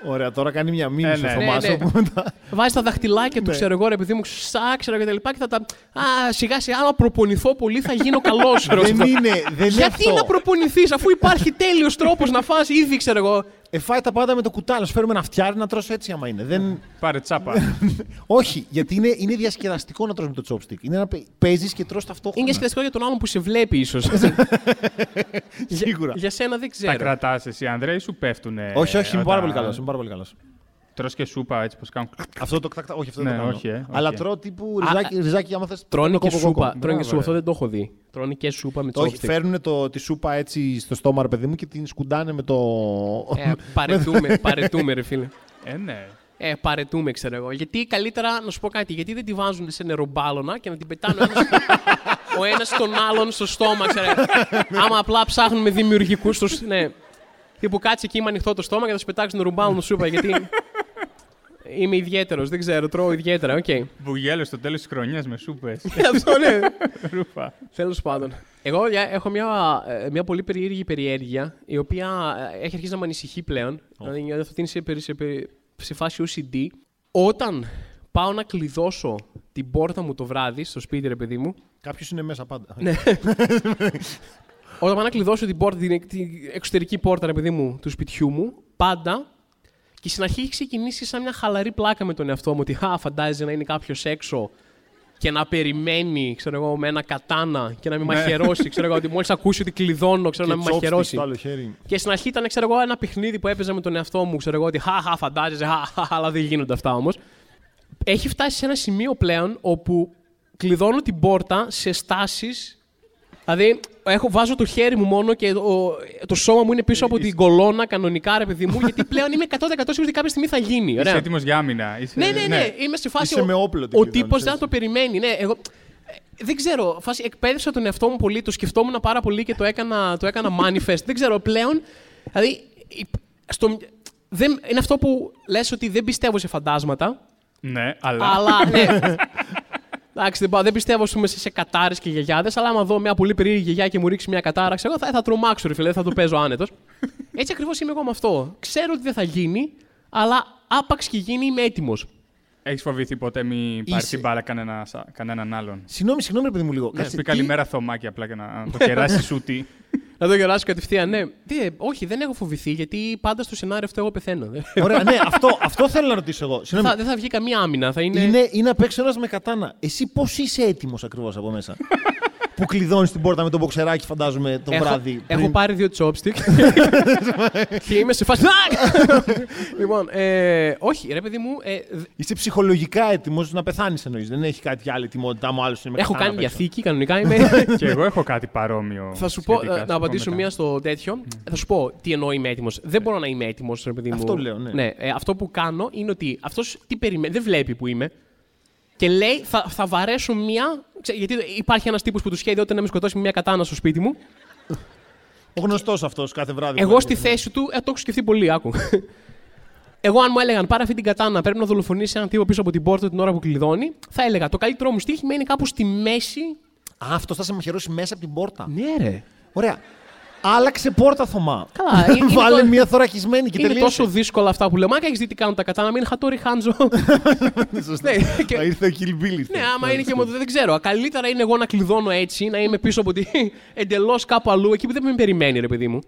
Ωραία, τώρα κάνει μια μήνυση Ε, ο ναι. Θωμάς, Ναι, ναι. όπου μετά- Βάζει τα δαχτυλάκια του, Ναι. ξέρω εγώ, ρε παιδί μου, ξά, ξέρω και τα λοιπά και θα τα. Α, σιγά σιγά, άμα προπονηθώ πολύ θα γίνω καλός. Δεν είναι, δεν είναι Γιατί αυτό. να προπονηθείς, αφού υπάρχει τέλειος τρόπος να φας ήδη, ξέρω εγώ. Ε, φάει τα πάντα με το κουτάλι. Να σου φέρουμε ένα φτιάρι να τρως έτσι άμα είναι. Δεν... Πάρε τσάπα. Όχι, γιατί είναι, είναι διασκεδαστικό να τρως με το chopstick. Είναι να παίζεις και τρως ταυτόχρονα. Είναι σχετικό για τον άλλον που σε βλέπει, ίσως. Σίγουρα. για σένα δεν Τα ξέρω. κρατάς εσύ, Ανδρέα, ή σου πέφτουνε. Όχι, όχι, είμαι πάρα όταν- πολύ καλός. Είμαι πάρα πολύ καλός. Τρως και σούπα έτσι πως κάνουν. Αυτό το κτακ, όχι, αυτό δεν Ναι, το κάνω. όχι, ε, Αλλά όχι. τρώω τύπου Α, ριζάκι, ριζάκι άμα θες. Τρώνε και κόκο, κόκο. σούπα. Τρώνε και Μπράβο, σούπα. ρε. Αυτό δεν το έχω δει. Τρώνε και σούπα με Όχι, chopstick. φέρνουν το, τη σούπα έτσι στο στόμα, ρε παιδί μου, και την σκουντάνε με το. Ε, παρετούμε, παρετούμε, ρε φίλε. Ε, ναι. Ε, παρετούμε, ξέρω εγώ. Γιατί καλύτερα, να σου πω κάτι, γιατί δεν τη βάζουν σε νερομπάλωνα και να την πετάνε ο ένας, ο ένας τον άλλον στο στόμα, ξέρω. Άμα απλά ψάχνουμε δημιουργικούς. Ναι. Τύπου κάτσε εκεί με ανοιχτό το στόμα και θα σου πετάξουν νερομπάλονο σούπα. Γιατί είμαι ιδιαίτερος, δεν ξέρω, τρώω ιδιαίτερα. Οκ. Μπουγέλο στο τέλος της χρονιάς με σούπες. Αυτό ναι. Ρούφα. Τέλος πάντων. Εγώ για- έχω μια, ε, μια πολύ περίεργη περιέργεια η οποία ε, έχει αρχίσει να με ανησυχεί πλέον. Δηλαδή νιώθω ότι είναι σε, περι- σε, περι- σε φάση OCD. Όταν πάω να κλειδώσω την πόρτα μου το βράδυ στο σπίτι, ρε παιδί μου. Κάποιος είναι μέσα πάντα. Ναι. Όταν πάω να κλειδώσω την, πόρτα, την, την εξωτερική πόρτα, ρε παιδί μου, του σπιτιού μου, πάντα. Και στην αρχή έχει ξεκινήσει σαν μια χαλαρή πλάκα με τον εαυτό μου ότι χα, φαντάζεσαι να είναι κάποιος έξω και να περιμένει, ξέρω εγώ, με ένα κατάνα και να μην Ναι. μαχαιρώσει. Ξέρω εγώ, ότι μόλις ακούσει ότι κλειδώνω, ξέρω Και να μην chopstick μαχαιρώσει. στο άλλο χέρι. Και στην αρχή ήταν, ξέρω εγώ, ένα παιχνίδι που έπαιζα με τον εαυτό μου. Ξέρω εγώ ότι χαχα, φαντάζεσαι, χαχα, αλλά δεν γίνονται αυτά όμως. Έχει φτάσει σε ένα σημείο πλέον όπου κλειδώνω την πόρτα σε στάσεις. Δηλαδή, έχω, βάζω το χέρι μου μόνο και το, το σώμα μου είναι πίσω από την κολόνα κανονικά, ρε παιδί μου, γιατί πλέον είμαι 100% σίγουρη ότι κάποια στιγμή θα γίνει. Είσαι Ωραία. έτοιμος για άμυνα. Είσαι... Ναι, ναι, ναι, Είμαι σε φάση. Είσαι ο- με όπλο την Ο κλειδώνεις, τύπος έτσι. δεν θα το περιμένει. Ναι, εγώ. ε, Δεν ξέρω. Φάση εκπαίδευσα τον εαυτό μου πολύ. Το σκεφτόμουν πάρα πολύ και το έκανα, το έκανα manifest. δεν ξέρω πλέον. Δηλαδή. η- Στο, δεν, είναι αυτό που λες ότι δεν πιστεύω σε φαντάσματα. Ναι, αλλά. Αλλά. Ναι. Εντάξει, δεν, πάω- δεν πιστεύω ας πούμε, σε, σε κατάρες και γιαγιάδες, αλλά άμα δω μια πολύ περίεργη γιαγιά και μου ρίξει μια κατάρα, ξέρω, θα, θα τρομάξω, ρε φίλε, δεν θα το παίζω άνετος. Έτσι ακριβώς είμαι εγώ με αυτό. Ξέρω ότι δεν θα γίνει, αλλά άπαξ και γίνει είμαι έτοιμος. Έχεις φοβηθεί ποτέ μη πάρεις Είσαι- την μπάλα κανένα, κανέναν άλλον; Συγγνώμη, συγγνώμη, ρε παιδί μου λίγο. Να Κάτσε, σου πει τι- καλημέρα Θωμάκη απλά και να, να το κεράσει σούτι. Να το γελάσω κατευθείαν, ναι. Τι, ε, όχι, δεν έχω φοβηθεί, γιατί πάντα στο σενάριο αυτό εγώ πεθαίνω. Ωραία, ναι, αυτό, αυτό θέλω να ρωτήσω εγώ. Συγγνώμη. θα, δεν θα βγει καμία άμυνα. Θα είναι. Είναι, είναι απ' έξω ένας με κατάνα. Εσύ πώς είσαι έτοιμος ακριβώς από μέσα; που κλειδώνεις την πόρτα με το μποξεράκι, φαντάζομαι, το έχω, βράδυ. έχω πάρει δύο chopstick. και είμαι σε φάση. λοιπόν, ε, όχι, ρε παιδί μου. Ε, δ- Είσαι ψυχολογικά έτοιμος να πεθάνεις, εννοείς. Δεν έχει κάτι άλλη ετοιμότητα. Άμα άλλος είναι με έχω κατάνα κάνει απ' έξω. διαθήκη, κανονικά είμαι. και εγώ έχω κάτι παρόμοιο. Θα σου πω, σχετικά, ε, σου να πω απαντήσω μετά. μία στο τέτοιο. Θα σου πω τι εννοώ είμαι έτοιμος. Δεν μπορώ να είμαι έτοιμος, ρε παιδί μου. Αυτό λέω, ναι. ε, αυτό που κάνω είναι ότι αυτός τι περιμένει, δεν βλέπει που είμαι. Και λέει, θα, θα βαρέσω μία. ξέ- γιατί υπάρχει ένας τύπος που τους σχέδιο όταν να με σκοτώσει με μία κατάνα στο σπίτι μου. Ο γνωστός αυτός κάθε βράδυ. Εγώ στη θέση του, ε, το έχω σκεφτεί πολύ, άκου. Εγώ, αν μου έλεγαν πάρε αυτή την κατάνα, πρέπει να δολοφονήσει έναν τύπο πίσω από την πόρτα την ώρα που κλειδώνει, θα έλεγα το καλύτερό μου στοίχημα είναι κάπου στη μέση. Α, αυτός θα σε μαχαιρώσει μέσα από την πόρτα. Ναι, ρε. Ωραία. Άλλαξε πόρτα, Θωμά. Καλά, είναι- είναι Βάλε το- μια θωρακισμένη και είναι τελείωσε. τόσο δύσκολα αυτά που λέω. Μα και έχεις δει τι κάνουν τα κατάνα, μην χατόρι χάντζο. Σωστά. ναι, και- Θα ήρθε ο Kill Bill. ναι, άμα είναι και μου δεν ξέρω. Καλύτερα είναι εγώ να κλειδώνω έτσι, να είμαι πίσω από τη. εντελώς κάπου αλλού, εκεί που δεν με περιμένει, ρε παιδί μου.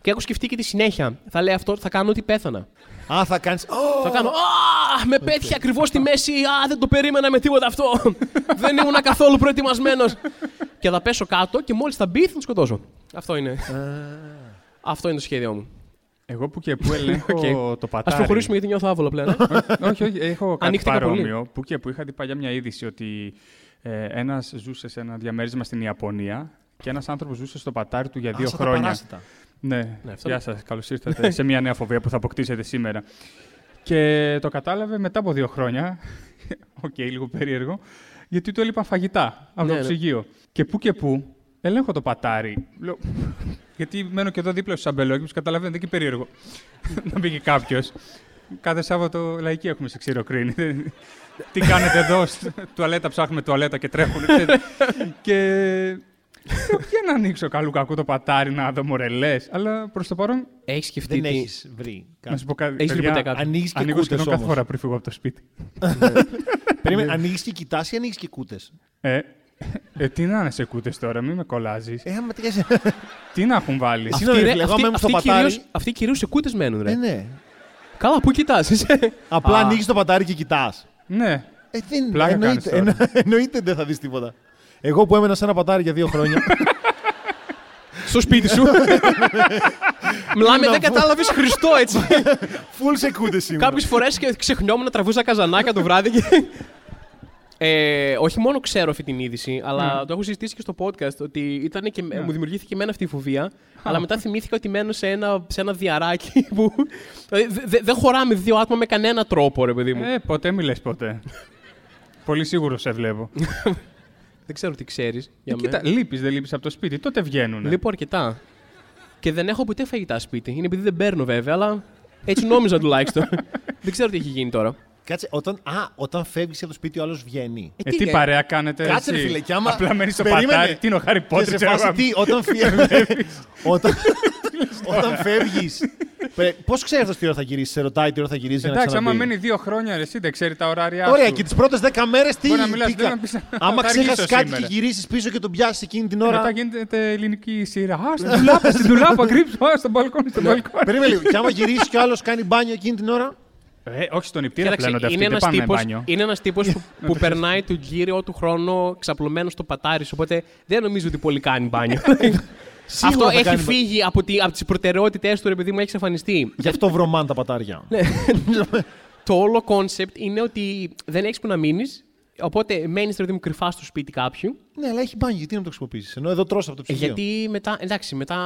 Και έχω σκεφτεί και τη συνέχεια. Θα λέει αυτό, θα κάνω ότι πέθανα. Α, θα κάνεις. Θα κάνω. Α, με πέτυχε ακριβώς στη μέση. Α, δεν το περίμενα με τίποτα αυτό. δεν ήμουν καθόλου προετοιμασμένος. και θα πέσω κάτω και μόλις θα μπει θα τον σκοτώσω. Αυτό είναι. αυτό είναι το σχέδιό μου. Εγώ που και που ελέγχω Οκ. το πατάρι. Α προχωρήσουμε γιατί νιώθω άβολο πλέον. ε; όχι, όχι, έχω κάτι Ανοίχτηκα πολύ. παρόμοιο. Που και που είχα δει παλιά μια είδηση ότι ε, ένας ζούσε σε ένα διαμέρισμα στην Ιαπωνία και ένας άνθρωπος ζούσε στο πατάρι του για δύο σαν τα χρόνια. Παράσιτα. Ναι, Ναι, αυτό γεια είναι. σας. Καλώς ήρθατε σε μια νέα φοβία που θα αποκτήσετε σήμερα. Και το κατάλαβε μετά από δύο χρόνια. Οκ, λίγο περίεργο. Γιατί του έλειπαν φαγητά από Ναι, το ναι. ψυγείο. Και που και που ελέγχω το πατάρι. Λέω, γιατί μένω και εδώ δίπλα στους Αμπελόκηπους, καταλαβαίνετε, δεν είναι και περίεργο. να μπήκε κάποιος. Κάθε Σάββατο λαϊκή έχουμε σε Ξηροκρήνη. Τι κάνετε εδώ, στην τουαλέτα ψάχνουμε τουαλέτα και τρέχουν. και λέω, για να ανοίξω καλού κακού το πατάρι να δω μωρέ λες. Αλλά προς το παρόν, Έχεις σκεφτεί. Δεν τι- έχεις βρει. να σου πω κάτι. Έχεις βρει παιδιά, ποτέ κάτι. Ανοίγεις και Ανοίγω κούτες σχεδόν κάθε όμως. φορά πριν φύγω από το σπίτι. Περίμενε, ανοίγεις και κοιτάς ή ανοίγεις και κούτες; Ε, ε, τι να είναι σε κούτες τώρα, μην με κολλάζεις. Ε, άμα ταιριάζει. Τι να έχουν βάλεις; Εσύ- Αυτοί, Συγγνώμη, ρε, φίλε, εγώ αυτοί- μένω στο αυτοί πατάρι. κυρίως- Αυτοί κυρίως σε κούτες μένουν, ρε. Ε, ναι. Καλά, πού κοιτάς. Απλά Α. ανοίγεις το πατάρι και κοιτάς. Ναι, Ε, δεν, Πλάκα εννοείται, κάνεις τώρα. εννο- εννοείται δεν θα δεις τίποτα. Εγώ που έμενα σε ένα πατάρι για δύο χρόνια. Στο σπίτι σου. Μιλάμε, Να δεν πω. κατάλαβες Χριστό έτσι. Full σε κούτε σήμερα. Κάποιες φορές και ξεχνιόμουν να τραβούσα καζανάκια το βράδυ. Και... Ε, όχι μόνο ξέρω αυτή την είδηση, αλλά το έχω συζητήσει και στο podcast ότι ήταν και, μου δημιουργήθηκε εμένα αυτή η φοβία. αλλά μετά θυμήθηκα ότι μένω σε ένα, σε ένα διαράκι που. δηλαδή, δε- δε- δεν χωράμε δύο άτομα με κανένα τρόπο, ρε παιδί μου. ε, ποτέ μη λες ποτέ. Πολύ σίγουρο σε βλέπω. Δεν ξέρω τι ξέρεις. Ε, Για κοίτα, μένα. λείπεις, δεν λείπεις από το σπίτι, τότε βγαίνουν. Λείπω αρκετά. Και δεν έχω ποτέ φαγητά σπίτι. Είναι επειδή δεν παίρνω βέβαια, αλλά έτσι νόμιζα τουλάχιστον. δεν ξέρω τι έχει γίνει τώρα. Κάτσε, όταν, α, όταν φεύγεις από το σπίτι, ο άλλος βγαίνει. Ε, τι ε, παρέα κάνετε Κάτσε, ρε έτσι. φίλε, και άμα- Απλά μένεις στο Περίμενε. πατάρι. Τι είναι ο Χάρη Και Πότερ, σε ξέρω φάση εγώ. τι, όταν φεύγεις. όταν όταν φεύγεις. Πώς ξέρεις αυτό τι ώρα θα γυρίσεις, σε ρωτάει τι ώρα θα γυρίσεις. για να Εντάξει, άμα ξαναμπεί. μένει δύο χρόνια, ρε, εσύ δεν ξέρει τα ωράρια Ωραία, σου. και τις πρώτες 10 μέρες τι. Μπορεί να μιλάς, τι δεν κα- να πεις, Άμα θα αργήσω ξέχασε κάτι σήμερα. και γυρίσεις πίσω και τον πιάσεις εκείνη την Και ώρα. Μετά γίνεται ελληνική σειρά. Α, στην τουλάπα, στην τουλάπα, κρύψω. Α, στον μπαλκόνι, στον μπαλκόνι. Περίμενε λίγο. Και άμα γυρίσεις κι άλλος κάνει μπάνιο εκείνη την ώρα; Ε, όχι στον νιπτήρα Κοίταξε, πλένονται αυτοί, είναι δεν ένας πάνε τύπος, μπάνιο. είναι ένας τύπος που, που περνάει τον κύριο του χρόνο ξαπλωμένος στο πατάρι σου, οπότε δεν νομίζω ότι πολύ κάνει μπάνιο. Αυτό θα έχει κάνει μπα- φύγει από, τη, από τις προτεραιότητές του, ρε παιδί μου, έχει εξαφανιστεί. Γι' αυτό βρωμάνε τα πατάρια. Ναι. το όλο concept είναι ότι δεν έχεις που να μείνεις, οπότε μένεις ρε παιδί μου κρυφά στο σπίτι κάποιου. Ναι, αλλά έχει μπάνιο. Γιατί να το χρησιμοποιήσεις. Ενώ εδώ τρως από το Ε, ψυγείο. Γιατί μετά, εντάξει, μετά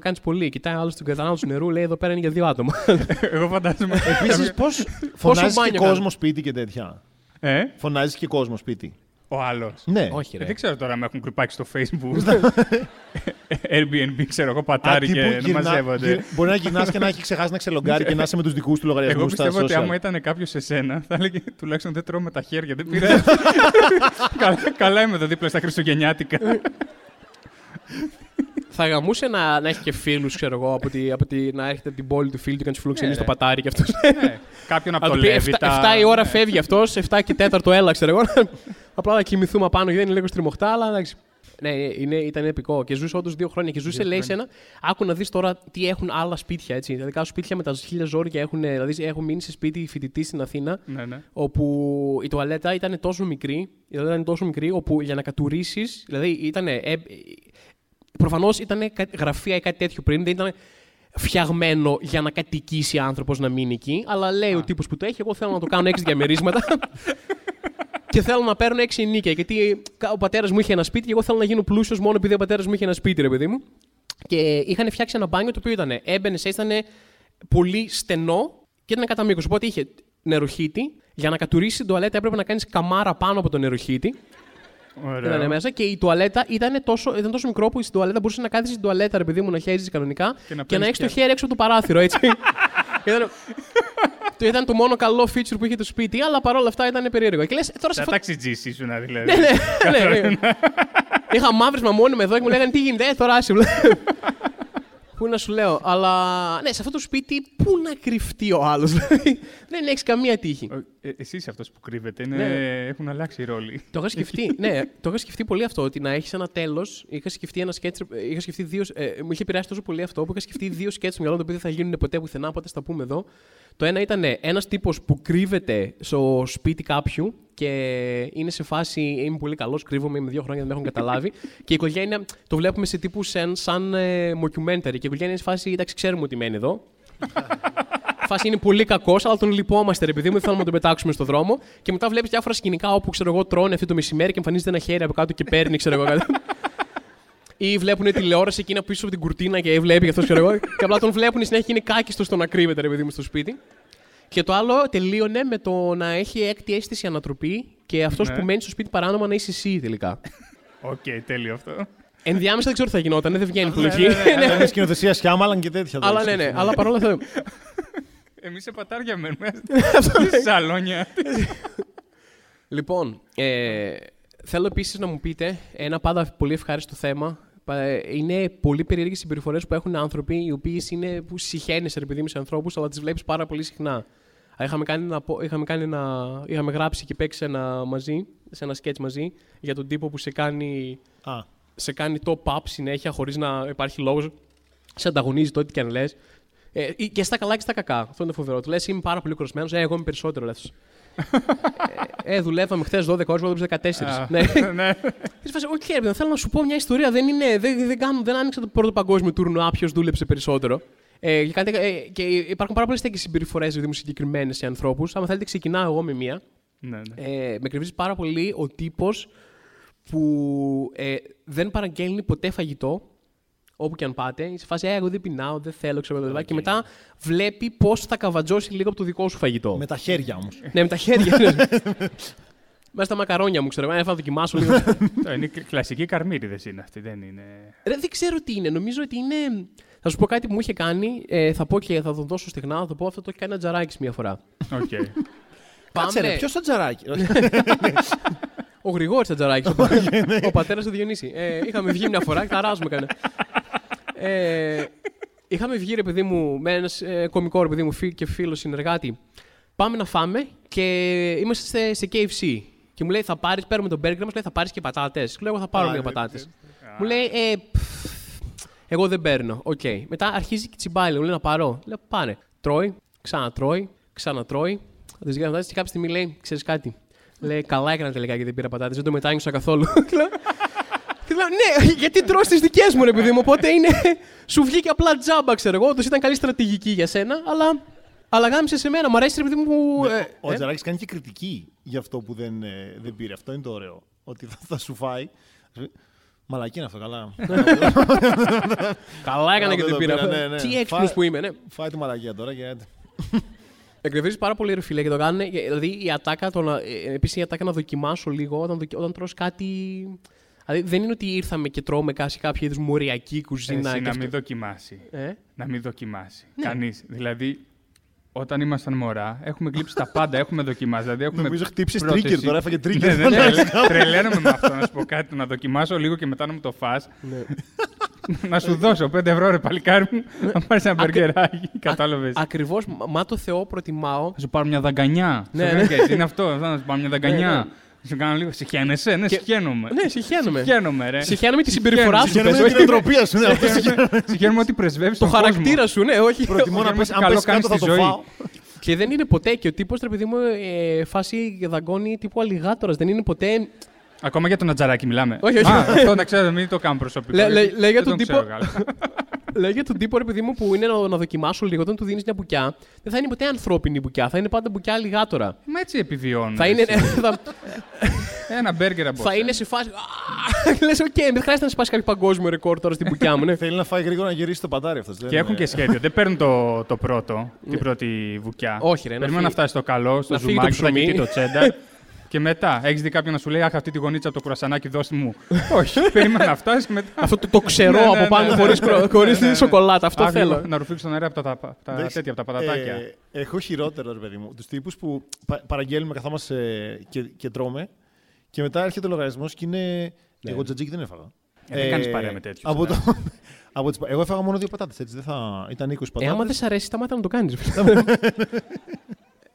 κάνεις πολύ. Κοιτάει άλλος στον κατανάλωση του νερού, λέει εδώ πέρα είναι για δύο άτομα. Εγώ φαντάζομαι. Επίσης, πώς φωνάζεις και μπάνιο κόσμο κάνει; σπίτι και τέτοια; Ε, Φωνάζεις και κόσμο σπίτι; Ο άλλος. Ναι. Όχι, Ε, ρε. δεν ξέρω τώρα αν με έχουν κρυπάξει στο facebook. Airbnb, ξέρω εγώ, πατάρι Α, και τύπου να γυρνά- μαζεύονται. γυρ- Μπορεί να γυρνάς και να έχει ξεχάσει να ξελογκάρει και να είσαι με τους δικούς του λογαριασμούς Εγώ στα πιστεύω ότι social. άμα ήταν κάποιος σε σένα, θα έλεγε τουλάχιστον δεν τρώω με τα χέρια. Δεν πειράζει. καλά, καλά είμαι εδώ δίπλα στα Χριστουγεννιάτικα. Θα γαμούσε να, να έχει και φίλους, ξέρω εγώ, από τη, από τη, να έρχεται από την πόλη του φίλου του και να τους φιλοξενεί Ναι, στο ρε. πατάρι και αυτός. Ναι, Κάποιον από Να το του πει Λέβι. 7, τα- η ώρα ναι. φεύγει αυτός, 7 και 4 έλα, ξέρω εγώ. Απλά να κοιμηθούμε απάνω γιατί είναι λίγο στριμωχτά, αλλά εντάξει. Ναι, είναι, ήταν επικό. Και ζούσε όντως δύο χρόνια. Και ζούσε, λέει, σε ένα. Άκου να δεις τώρα τι έχουν άλλα σπίτια. Έτσι. Δηλαδή, κάποια σπίτια με τα χίλια ζόρια έχουν. Δηλαδή, έχουν μείνει σε σπίτι φοιτητή στην Αθήνα, Ναι, ναι. όπου η τουαλέτα ήταν τόσο μικρή, η τουαλέτα ήταν τόσο μικρή, όπου για να κατουρίσεις. Δηλαδή, ήταν. Ε, Προφανώς ήταν γραφεία ή κάτι τέτοιο πριν, δεν ήταν φτιαγμένο για να κατοικήσει άνθρωπος να μείνει εκεί. Αλλά λέει ο τύπος που το έχει, εγώ θέλω να το κάνω έξι διαμερίσματα. και θέλω να παίρνω έξι νίκια. Γιατί ο πατέρας μου είχε ένα σπίτι και εγώ θέλω να γίνω πλούσιος μόνο επειδή ο πατέρας μου είχε ένα σπίτι, ρε παιδί μου. Και είχαν φτιάξει ένα μπάνιο το οποίο ήταν έμπαινες, ήταν πολύ στενό και ήταν κατά μήκος. Οπότε είχε νεροχύτη. Για να κατουρίσει την τουαλέτα έπρεπε να κάνεις καμάρα πάνω από το νεροχύτη. Ωραίο. Ήταν μέσα και η τουαλέτα ήταν τόσο, ήταν τόσο μικρό που στην τουαλέτα μπορούσες να κάθεσαι στην τουαλέτα, ρε παιδί μου, να χέζει κανονικά Και να και να παίρνεις έχεις το πιάτα. χέρι έξω από το παράθυρο, έτσι. ήταν, το ήταν το μόνο καλό feature που είχε το σπίτι, αλλά παρόλα αυτά ήταν περίεργο. Και λες, τώρα σε Τα αυτό. ταξιτζής ήσουν δηλαδή. ναι, ναι, ναι, ναι. Είχα μαύρισμα μόνοι με εδώ και μου λέγανε τι γίνεται, ε, τώρα άσε. μου». Πού να σου λέω, αλλά ναι, σε αυτό το σπίτι πού να κρυφτεί ο άλλος. δεν έχεις καμία τύχη. Ε, εσύ είσαι αυτός που κρύβεται. Είναι... Ναι. Έχουν αλλάξει οι ρόλοι. Το είχα σκεφτεί. ναι, το είχα σκεφτεί πολύ αυτό. Ότι να έχεις ένα τέλος. Είχα σκεφτεί ένα σκέτς, ε, Είχα σκεφτεί δύο. Ε, μου είχε επηρεάσει τόσο πολύ αυτό που είχα σκεφτεί δύο σκέτς στο μυαλό μου, τα οποία δεν θα γίνουν ποτέ πουθενά, οπότε θα τα πούμε εδώ. Το ένα ήταν ένας τύπος που κρύβεται στο σπίτι κάποιου και είναι σε φάση. Είμαι πολύ καλός, κρύβομαι, είμαι δύο χρόνια, δεν με έχουν καταλάβει. και η οικογένεια το βλέπουμε σε τύπους σαν, σαν ε, mockumentary. Και η οικογένεια είναι σε φάση. Εντάξει, ξέρουμε ότι μένει εδώ. φάση είναι πολύ κακός, αλλά τον λυπόμαστε, ρε παιδί μου, δεν θέλουμε να τον πετάξουμε στον δρόμο. Και μετά βλέπεις διάφορα σκηνικά όπου ξέρω εγώ τρώνε αυτό το μεσημέρι και εμφανίζεται ένα χέρι από κάτω και παίρνει, ξέρω εγώ κάτι. Ή βλέπουν τηλεόραση εκείνα πίσω από την κουρτίνα και βλέπει αυτός, ξέρω εγώ. και απλά τον βλέπουν συνέχεια είναι κάκιστος στο να κρύβεται, ρε παιδί μου, στο σπίτι. Και το άλλο τελείωνε με το να έχει έκτη αίσθηση ανατροπή και αυτός Ναι. που μένει στο σπίτι παράνομα να είσαι εσύ τελικά. Οκ, τέλειο αυτό. Ενδιάμεσα δεν ξέρω τι θα γινόταν, δεν βγαίνει πολύ ναι, εκεί. ναι, Είναι σκηνοθεσία Σιάμαλαν και τέτοια. Αλλά ναι, ναι, αλλά παρόλα αυτά. Εμείς σε πατάρια μένουμε. Στη σαλόνια. Λοιπόν, ε, θέλω επίσης να μου πείτε ένα πάντα πολύ ευχάριστο θέμα. Πα- ε, Είναι πολύ περίεργες συμπεριφορές που έχουν άνθρωποι οι οποίοι είναι που συχαίνεσαι, ρε παιδί μου, σε ανθρώπους, αλλά τις βλέπεις πάρα πολύ συχνά. Α, Είχαμε, κάνει ένα, πο- είχαμε, κάνει ένα, είχαμε γράψει και παίξει ένα μαζί, σε ένα sketch μαζί, για τον τύπο που σε κάνει, Α, σε κάνει top-up συνέχεια χωρίς να υπάρχει λόγος. Σε ανταγωνίζει το ό,τι και αν λες. Ε, και στα καλά και στα κακά. Αυτό είναι φοβερό. Του λες: Είμαι πάρα πολύ κουρασμένος. Ε, εγώ είμαι περισσότερο λέει. Ε, ε, δουλεύαμε χθες 12 ώρες, εγώ δούλεψα 14. Α, ναι. ναι. Τη φάση, οκ, ρε παιδί, θέλω να σου πω μια ιστορία. Δεν, είναι, δεν, δεν, κάνω, δεν άνοιξα το πρώτο παγκόσμιο τουρνουά ποιος δούλεψε περισσότερο. Ε, και, κάντε- ε, και υπάρχουν πάρα πολλές τέτοιες συμπεριφορές μου συγκεκριμένες σε ανθρώπους. Αν θέλετε, ξεκινάω εγώ με μία. ναι, ναι. Ε, με κρυβίζει πάρα πολύ ο τύπος που ε, δεν παραγγέλνει ποτέ φαγητό. Όπου και αν πάτε, είσαι σε φάση, ε, εγώ δεν πεινάω, δεν θέλω, ξέρω okay. Και μετά βλέπει πώς θα καβατζώσει λίγο από το δικό σου φαγητό. με τα χέρια όμως. Ναι, με τα χέρια. ναι. Μέσα στα μακαρόνια μου, ξέρω. Ε, θα δοκιμάσω λίγο. Το είναι κλ- κλασική καρμίτιδες είναι αυτή, δεν είναι; Ρε, δεν ξέρω τι είναι. Νομίζω ότι είναι. Θα σου πω κάτι που μου είχε κάνει. Ε, θα πω και θα το δώσω στεγνά. Θα το πω αυτό το έχει κάνει ένα τζαράκι μία φορά. Οκ. Κάτσε ρε, ποιος το Τζαράκη; Ο Γρηγόρης Τζαράκη. ο, ο πατέρας του Διονύση. Ε, είχαμε βγει μια φορά, ταράζουμε κανένα. Ε, είχαμε βγει, ρε παιδί μου, με ένας ε, κωμικό ρε παιδί μου φι- και φίλο συνεργάτη. Πάμε να φάμε και είμαστε σε, σε KFC. Και μου λέει, θα πάρεις, παίρνουμε τον burger μας, λέει, θα πάρεις και πατάτες. Του λέω, εγώ θα πάρω Α, λίγο ναι, πατάτες. Μου λέει, ε, πφ, εγώ δεν παίρνω. Οκ. Μετά αρχίζει και τσιμπάει, μου λέει να πάρω. Λέω, πάρε. Τρώει, ξανατρώει, ξανατρώει. Δεν ξέρω, και κάποια στιγμή λέει, ξέρεις κάτι. Λέει, καλά έκανα τελικά γιατί δεν πήρα πατάτες, δεν το μετάνιωσα καθόλου. Λέω, Τι λέω, ναι, γιατί τρως τις δικές μου, ρε παιδί μου. Οπότε είναι. Σου βγήκε απλά τζάμπα, ξέρω εγώ. Όντως ήταν καλή στρατηγική για σένα, αλλά. Αλλά γάμισε σε μένα. Μου αρέσει, ρε παιδί μου. Που, ε, Ο ε, Τζαράκης κάνει και κριτική για αυτό που δεν, ε, δεν πήρε. Αυτό είναι το ωραίο. Ότι θα, θα σου φάει. Μαλακή είναι αυτό, καλά. Καλά έκανα και δεν δεν το πήρα. πήρα, ναι, ναι. Τι έξυπνος Φά- που είμαι, ναι. Φάει τη μαλακία τώρα και άντε. Εκνευρίζει πάρα πολύ ρε φίλε και το κάνουν. Δηλαδή η ατάκα, το να, ε, επίσης η ατάκα να δοκιμάσω λίγο όταν, δοκι- όταν τρως κάτι. Δηλαδή δεν είναι ότι ήρθαμε και τρώμε κάση κάποια είδους μοριακή κουζίνα. Εσύ και να αυτό. μην δοκιμάσει. Ε; Να μην δοκιμάσει. Ναι. Κανείς. Δηλαδή, όταν ήμασταν μωρά, έχουμε γλύψει τα πάντα, έχουμε δοκιμάσει. Δηλαδή, έχουμε Νομίζω χτύπησε πρώτη trigger σι- τώρα, έφαγε trigger. Ναι, ναι, ναι, τρελαίνομαι με αυτό να σου πω κάτι. Να δοκιμάσω λίγο και μετά να μου το φας. Ναι. να σου δώσω 5 ευρώ ρε παλικάρι μου, να πάρεις ένα μπεργκεράκι. Κατάλαβες. Ακριβώς, μα το Θεό προτιμάω. Θα σου πάρω μια δαγκανιά. Ναι, Σου ναι. φαίνεται έτσι, Είναι αυτό, αυτό, να σου πάρω μια Ναι, δαγκανιά. Ναι. Σου κάνω λίγο. Συχαίνεσαι, ναι, Και- συχαίνομαι. Ναι, συχαίνομαι. Συχαίνομαι, ρε. Συχαίνομαι τη συμπεριφορά σου. Συχαίνομαι. πες, Συγχαίρομαι όχι την εντροπία σου. ναι, αυτό συγχαίρομαι. Συχαίνομαι ότι πρεσβεύεις Το χαρακτήρα σου, ναι, όχι. Προτιμώ να Συγχαίρομαι πες, ότι αν καλό πες κάτω θα κάνεις το στη ζωή. φάω. Και δεν είναι ποτέ. Και ο τύπος, ρε παιδί μου, ε, φάση δαγκώνει τύπου αλιγάτορα. Δεν είναι ποτέ. Ακόμα για τον Ατζαράκι μιλάμε. Όχι, όχι. Α, αυτό να ξέρω, μην το κάνω προσωπικό. Λέ- γιατί λέ- λέει για δεν τον ξέρω τύπο- καλά. Λέει για τον τύπο, ρε παιδί μου, που είναι να, να δοκιμάσω λίγο. Όταν του δίνεις μια μπουκιά, δεν θα είναι ποτέ ανθρώπινη μπουκιά. Θα είναι πάντα μπουκιά αλιγάτορα. Μα έτσι επιβιώνουν. Θα είναι, εσύ. θα, Ένα μπέργκερ από θα σένα. είναι σε φάση. Λες, οκ, δεν χρειάζεται να σπάσει κάποιο παγκόσμιο ρεκόρ τώρα στην μπουκιά μου. Ναι. Θέλει να φάει γρήγορα να γυρίσει το παντάρι αυτός. Και έχουν και σχέδιο. Δεν παίρνουν το, το πρώτο, την πρώτη βουκιά. Ναι. Όχι, ρε, να Περιμένουν να, φύγει- φτάσει στο καλό, στο να φύγει ζουμάκι, το που θα ψωμί. νικεί το τσέντα. και μετά έχεις δει κάποιον να σου λέει Αχ, αυτή τη γωνίτσα από το κουρασανάκι, δώστε μου. Όχι, περίμενα να φτάσεις και μετά. Αυτό το, το ξερό Ναι, ναι, από ναι, πάνω ναι. χωρίς Ναι, ναι, ναι. σοκολάτα. Αυτό Αχ, θέλω. λίγο Να ρουφήξω τον αέρα από τα, τα, τα, Εντάξει, τέτοια, από τα πατατάκια. ε, έχω χειρότερο, ρε παιδί μου. Τους τύπους που πα- παραγγέλνουμε, καθόμαστε ε, και, και τρώμε. Και μετά έρχεται ο λογαριασμός και είναι. Εγώ τζατζίκι δεν έφαγα. Ε, δεν κάνεις παρέα με τέτοιους, Από ε. το, από τις, εγώ έφαγα μόνο δύο πατάτες. Έτσι, δεν θα, ήταν 20 πατάτε. Ε, άμα δεν σ' αρέσει, σταμάτα να το κάνεις.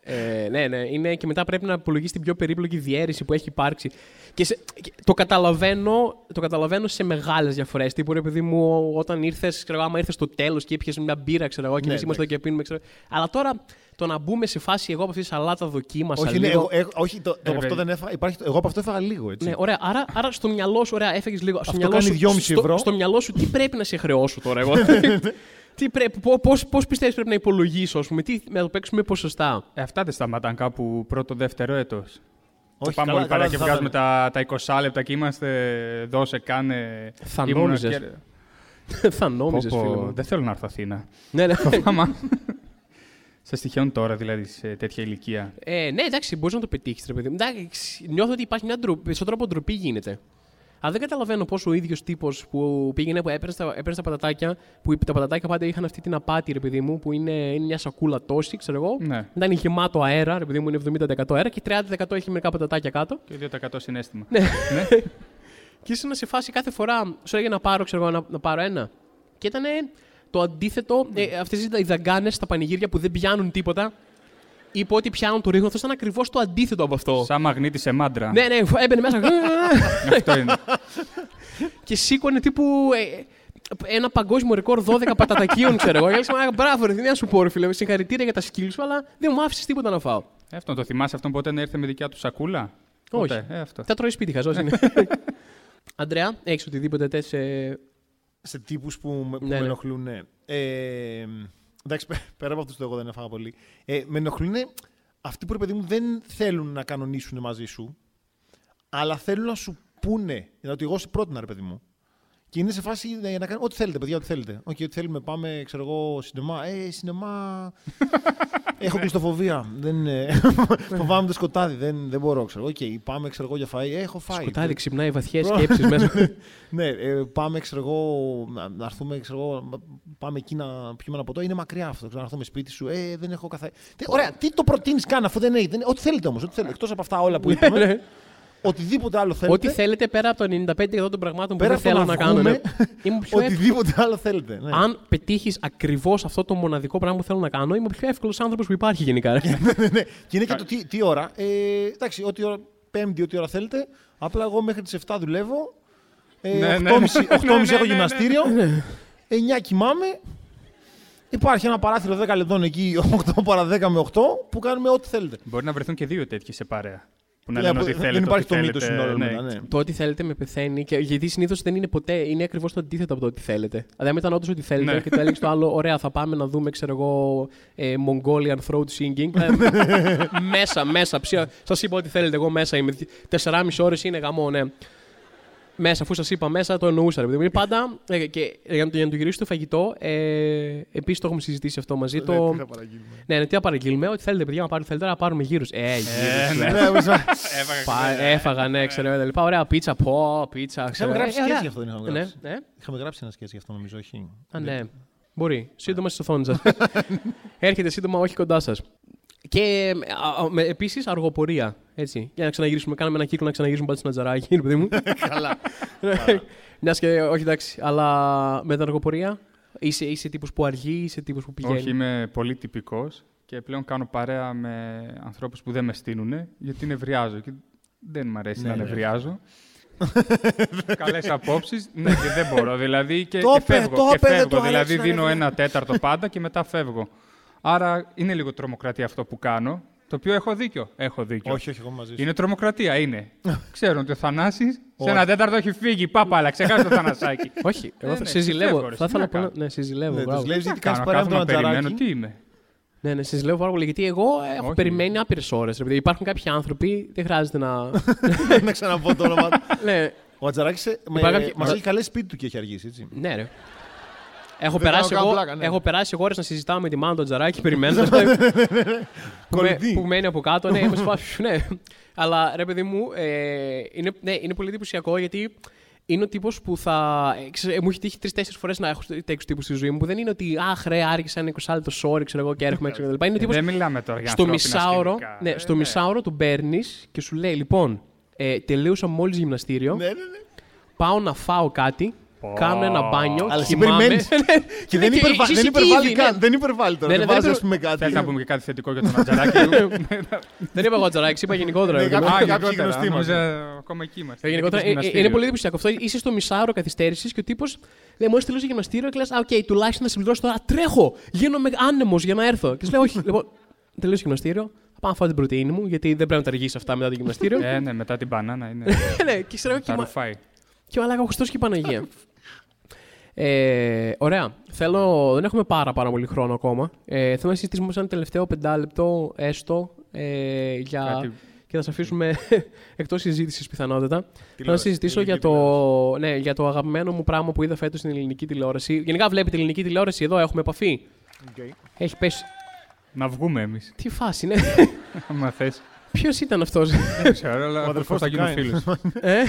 Ε, ναι, ναι. Είναι, και μετά πρέπει να υπολογίσει την πιο περίπλοκη διαίρεση που έχει υπάρξει. Και, σε, και το, καταλαβαίνω, το καταλαβαίνω σε μεγάλες διαφορές. Τύπου ρε παιδί μου, όταν ήρθες, ξέρω άμα ήρθες στο τέλος και ήπιες μια μπύρα, ξέρω εγώ, και ναι, εμείς είμαστε και πίνουμε. Ξέρω. Αλλά τώρα το να μπούμε σε φάση εγώ από αυτής της σαλάτα δοκίμασα. Όχι, λίγο... ναι, εγώ, όχι το, το, ε, αυτό δεν έφα, υπάρχει, εγώ από αυτό έφαγα λίγο. Έτσι. Ναι, ωραία. Άρα, άρα στο μυαλό σου, ωραία, έφεγε λίγο. Αυτό στο κάνει 2,5 ευρώ. Στο, στο μυαλό σου, τι πρέπει να σε χρεώσω τώρα εγώ. Τι πρέπει, πώς, πώς πιστεύεις πρέπει να υπολογίσω, ας πούμε, τι, να το παίξουμε ποσοστά. Ε, αυτά δεν σταματάνε κάπου πρώτο, δεύτερο έτος. Όχι, πάμε όλοι παρά και βγάζουμε τα, τα 20 λεπτά και είμαστε δώσε, κάνε... Θα νόμιζες. Και... θα νόμιζες, φίλε μου. Δεν θέλω να έρθω Αθήνα. ναι, ναι. Σε τυχαίων τώρα, δηλαδή, σε τέτοια ηλικία. Ε, ναι, εντάξει, μπορείς να το πετύχεις, ρε παιδί. Εντάξει, νιώθω ότι υπάρχει μια ντροπή, περισσότερο από ντροπή γίνεται. Αλλά δεν καταλαβαίνω πώς ο ίδιος τύπος που πήγαινε, που έπαιρνε τα, έπαιρνε τα πατατάκια, που τα πατατάκια πάντα είχαν αυτή την απάτη, ρε παιδί μου, που είναι, είναι μια σακούλα τόση, ξέρω εγώ. Ναι. Ήταν γεμάτο αέρα, ρε παιδί μου, είναι 70% αέρα και 30% έχει μερικά πατατάκια κάτω. Και 2% συνέστημα. ναι. ναι. και ήσουν σε φάση κάθε φορά, σου έλεγε να πάρω, ξέρω εγώ, να, να πάρω ένα. Και ήταν το αντίθετο, ε, αυτές οι δαγκάνες στα πανηγύρια που δεν πιάνουν τίποτα είπε ότι πιάνουν το ρίχνο. Αυτό ήταν ακριβώς το αντίθετο από αυτό. Σαν μαγνήτη σε μάντρα. Ναι, ναι, έμπαινε μέσα. αυτό είναι. και σήκωνε τύπου. Ε, ένα παγκόσμιο ρεκόρ 12 πατατακίων, ξέρω εγώ. Έλεγα, μπράβο, ρε, δεν σου πω, φίλε. Συγχαρητήρια για τα σκύλ σου, αλλά δεν μου άφησες τίποτα να φάω. Ε, αυτό το θυμάσαι αυτόν ποτέ να ήρθε με δικιά του σακούλα; Όχι. Ε, αυτό. Θα τρώει σπίτι, χαζός είναι. Αντρέα, έχεις οτιδήποτε τέτοιο σε. Σε τύπους που, ναι, με ναι. ενοχλούν, ναι. Ε, Εντάξει, πέρα από αυτό το εγώ δεν έφαγα πολύ. Ε, με ενοχλούν αυτοί που ρε παιδί μου δεν θέλουν να κανονίσουν μαζί σου, αλλά θέλουν να σου πούνε. Δηλαδή, εγώ σε πρότεινα, ρε παιδί μου. Και είναι σε φάση για να κάνει ό,τι θέλετε, παιδιά, ό,τι θέλετε. Όχι, okay, ό,τι θέλουμε, πάμε, ξέρω εγώ, σινεμά. Ε, σινεμά. Έχω κλειστοφοβία. δεν, ε, φοβάμαι το σκοτάδι. Δεν, δεν μπορώ, ξέρω. Ok, okay, πάμε, ξέρω εγώ, για φαΐ. Ε, έχω φάει. Σκοτάδι ξυπνάει βαθιές σκέψεις μέσα. ναι, ε, πάμε, ξέρω εγώ, να έρθουμε, ξέρω εγώ, πάμε εκεί να πιούμε ένα ποτό. Είναι μακριά αυτό. Ξέρω, να έρθουμε σπίτι σου. Ε, δεν έχω καθένα. Ωραία, τι το προτείνεις καν αφού δεν έχει. Ό,τι θέλετε όμως. Εκτός από αυτά όλα που ναι, είπαμε. Ναι. Οτιδήποτε άλλο θέλετε. Ό,τι θέλετε πέρα από το 95% των πραγμάτων που δεν θέλω να, να κάνω. Ναι. Οτιδήποτε άλλο θέλετε. Ναι. Αν πετύχεις ακριβώς αυτό το μοναδικό πράγμα που θέλω να κάνω, είμαι ο πιο εύκολος άνθρωπος που υπάρχει γενικά. ναι, ναι, ναι. Και είναι και το τι, τι ώρα. Ε, εντάξει, ό,τι ώρα, πέμπτη, ό,τι ώρα θέλετε. Απλά εγώ μέχρι τις 7 δουλεύω. Ε, ναι, 8.30 ναι, ναι. έχω γυμναστήριο. 9 κοιμάμαι. Υπάρχει ένα παράθυρο 10 λεπτών εκεί, 8 παρα 10 με 8, που κάνουμε ό,τι θέλετε. Μπορεί να βρεθούν και δύο τέτοιες σε παρέα. Που να λένε ότι θέλετε, δεν υπάρχει το μύτο συνόλου. Ναι. ναι. Το ότι θέλετε με πεθαίνει. Και, γιατί συνήθως δεν είναι ποτέ. Είναι ακριβώς το αντίθετο από το ότι θέλετε. Δηλαδή, αν ήταν όντως ότι θέλετε ναι. και το έλεγες το άλλο, ωραία, θα πάμε να δούμε, ξέρω εγώ, ε, Mongolian throat singing. Ε, μέσα, μέσα. Σας είπα ότι θέλετε. Εγώ μέσα είμαι. 4,5 ώρες είναι γαμό, ναι μέσα, αφού σας είπα μέσα, το εννοούσα. Ρε, είναι πάντα. Ε, και για να το, για να το γυρίσω το φαγητό, ε, επίσης το έχουμε συζητήσει αυτό μαζί. το... Ναι, τι θα παραγγείλουμε. Ναι, ναι, τι θα παραγγείλουμε. Ότι θέλετε, παιδιά, να πάρουμε, θέλετε να πάρουμε γύρους. Ε, γύρους. Ναι, ναι, ναι Έφαγα, ναι, ξέρω. Λοιπά. Ωραία, πίτσα, πω, πίτσα. Είχαμε γράψει σκέτ γι' αυτό, δεν είχαμε γράψει. Είχαμε γράψει ένα σκέτ γι' αυτό, νομίζω, όχι. Α, ναι. Μπορεί. Σύντομα στι οθόνε σας. Έρχεται σύντομα, όχι κοντά σας. Και επίσης αργοπορία. Έτσι. Για να ξαναγυρίσουμε, κάνουμε ένα κύκλο να ξαναγυρίσουμε πάλι στην Ατζαράκη. παιδί μου. Καλά. Μια και όχι εντάξει, αλλά με την αργοπορία είσαι, είσαι τύπος που αργεί, είσαι τύπος που πηγαίνει. Όχι, είμαι πολύ τυπικός και πλέον κάνω παρέα με ανθρώπους που δεν με στείλουν γιατί νευριάζω. Και δεν μου αρέσει ναι, να ναι. νευριάζω. Καλές απόψεις. Ναι, και δεν μπορώ. Δηλαδή και, και φεύγω. και φεύγω. Δηλαδή δίνω ένα τέταρτο πάντα και μετά φεύγω. Άρα είναι λίγο τρομοκρατία αυτό που κάνω. Το οποίο έχω δίκιο. Έχω δίκιο. Όχι, όχι, εγώ μαζί σου. Είναι τρομοκρατία, είναι. Ξέρω ότι ο Θανάσης σε ένα τέταρτο έχει φύγει. Πάπα, αλλά ξεχάσει το Θανασάκι. όχι, εγώ θα συζηλεύω. Θα ήθελα να Ναι, συζηλεύω. Ναι, του λέει γιατί κάνει παρέα με περιμένω, τι είμαι. Ναι, ναι, συζηλεύω πάρα πολύ. Γιατί εγώ έχω περιμένει άπειρες ώρες. Υπάρχουν κάποιοι άνθρωποι, δεν χρειάζεται να. Να ξαναπώ το όνομα του. Ναι. Ο Ατζαράκης μας έχει καλέσει σπίτι του και έχει αργήσει, έτσι. Ναι, ρε. Έχω περάσει, εγώ, πλάκα, ναι. έχω περάσει εγώ ώρες να συζητάω με τη μάνα τον Τζαράκη περιμένοντας. που, με, που μένει από κάτω. ναι, είμαι ναι. Αλλά ρε παιδί μου, ε, είναι, ναι, είναι πολύ εντυπωσιακό γιατί είναι ο τύπος που θα. Ε, μου έχει τύχει τρει-τέσσερι φορές να έχω τέτοιους τύπους στη ζωή μου που δεν είναι ότι Αχ, ρε, άργησα ένα 20 λεπτό sorry, ξέρω εγώ και έρχομαι έξω κτλ. Είναι τύπος, δεν μιλάμε τώρα για στο μισάωρο, ναι, ε, στο ναι. μισάωρο του παίρνει και σου λέει, λοιπόν, ε, τελείωσα μόλις γυμναστήριο. Ναι, ναι, ναι. Πάω να φάω κάτι Κάνω ένα μπάνιο. Αλλά εσύ κοιμάμαι. περιμένεις. Και δεν, και υπερβα... έχεις δεν εκεί υπερβάλλει ήδη, καν. ναι. Δεν υπερβάλλει τώρα. Ναι, δεν ναι, βάζεις, δεν ας πούμε, κάτι. Θέλει να πούμε και κάτι θετικό για τον Ατζαράκη. Δεν είπα εγώ Τζαράκη, είπα γενικότερα. Ναι, ρε παιδί μου. κάποιοι- Α, κάποιοι γενικότερα. γνωστοί μας. Νόμιζα ακόμα εκεί είμαστε. Ε, Γενικότερα, Εκεί ε, στο ε, είναι γυμναστήριο. πολύ εντυπωσιακό αυτό. Είσαι στο μισάωρο καθυστέρησης και ο τύπος λέει: Μόλις τελειώσει το γυμναστήριο και λες: Α, οκ, τουλάχιστον να συμπληρώσω τώρα. Τρέχω! Γίνομαι άνεμος για να έρθω. Και σου λέει: Όχι, λοιπόν, τελείωσε το γυμναστήριο. Θα πάω να φάω την πρωτενη μου, γιατί δεν πρέπει να τα αργήσεις αυτά μετά το γυμναστήριο. Ε, ναι, μετά την μπανάνα είναι. ναι, και ξέρω και, Τα μα... ρουφάει. και μαλάκα ο Χριστός και η Παναγία. Ε, ωραία. Θέλω, δεν έχουμε πάρα, πάρα πολύ χρόνο ακόμα. Ε, θέλω να συζητήσουμε σε ένα τελευταίο πεντάλεπτο έστω ε, για... Κάτι- και θα σα αφήσουμε εκτός συζήτησης πιθανότατα. Θέλω να Τηλεόραση, συζητήσω για ελληνική το, ναι, για το αγαπημένο μου πράγμα που είδα φέτος στην ελληνική τηλεόραση. Γενικά βλέπετε ελληνική τηλεόραση εδώ, έχουμε επαφή. Οκ. Έχει πέσει. Να βγούμε εμείς. Τι φάση είναι. Άμα θες. Ποιος ήταν αυτός; Δεν ξέρω, Ο αλλά αδερφός πώς θα του γίνω Κάιν. φίλο. ε,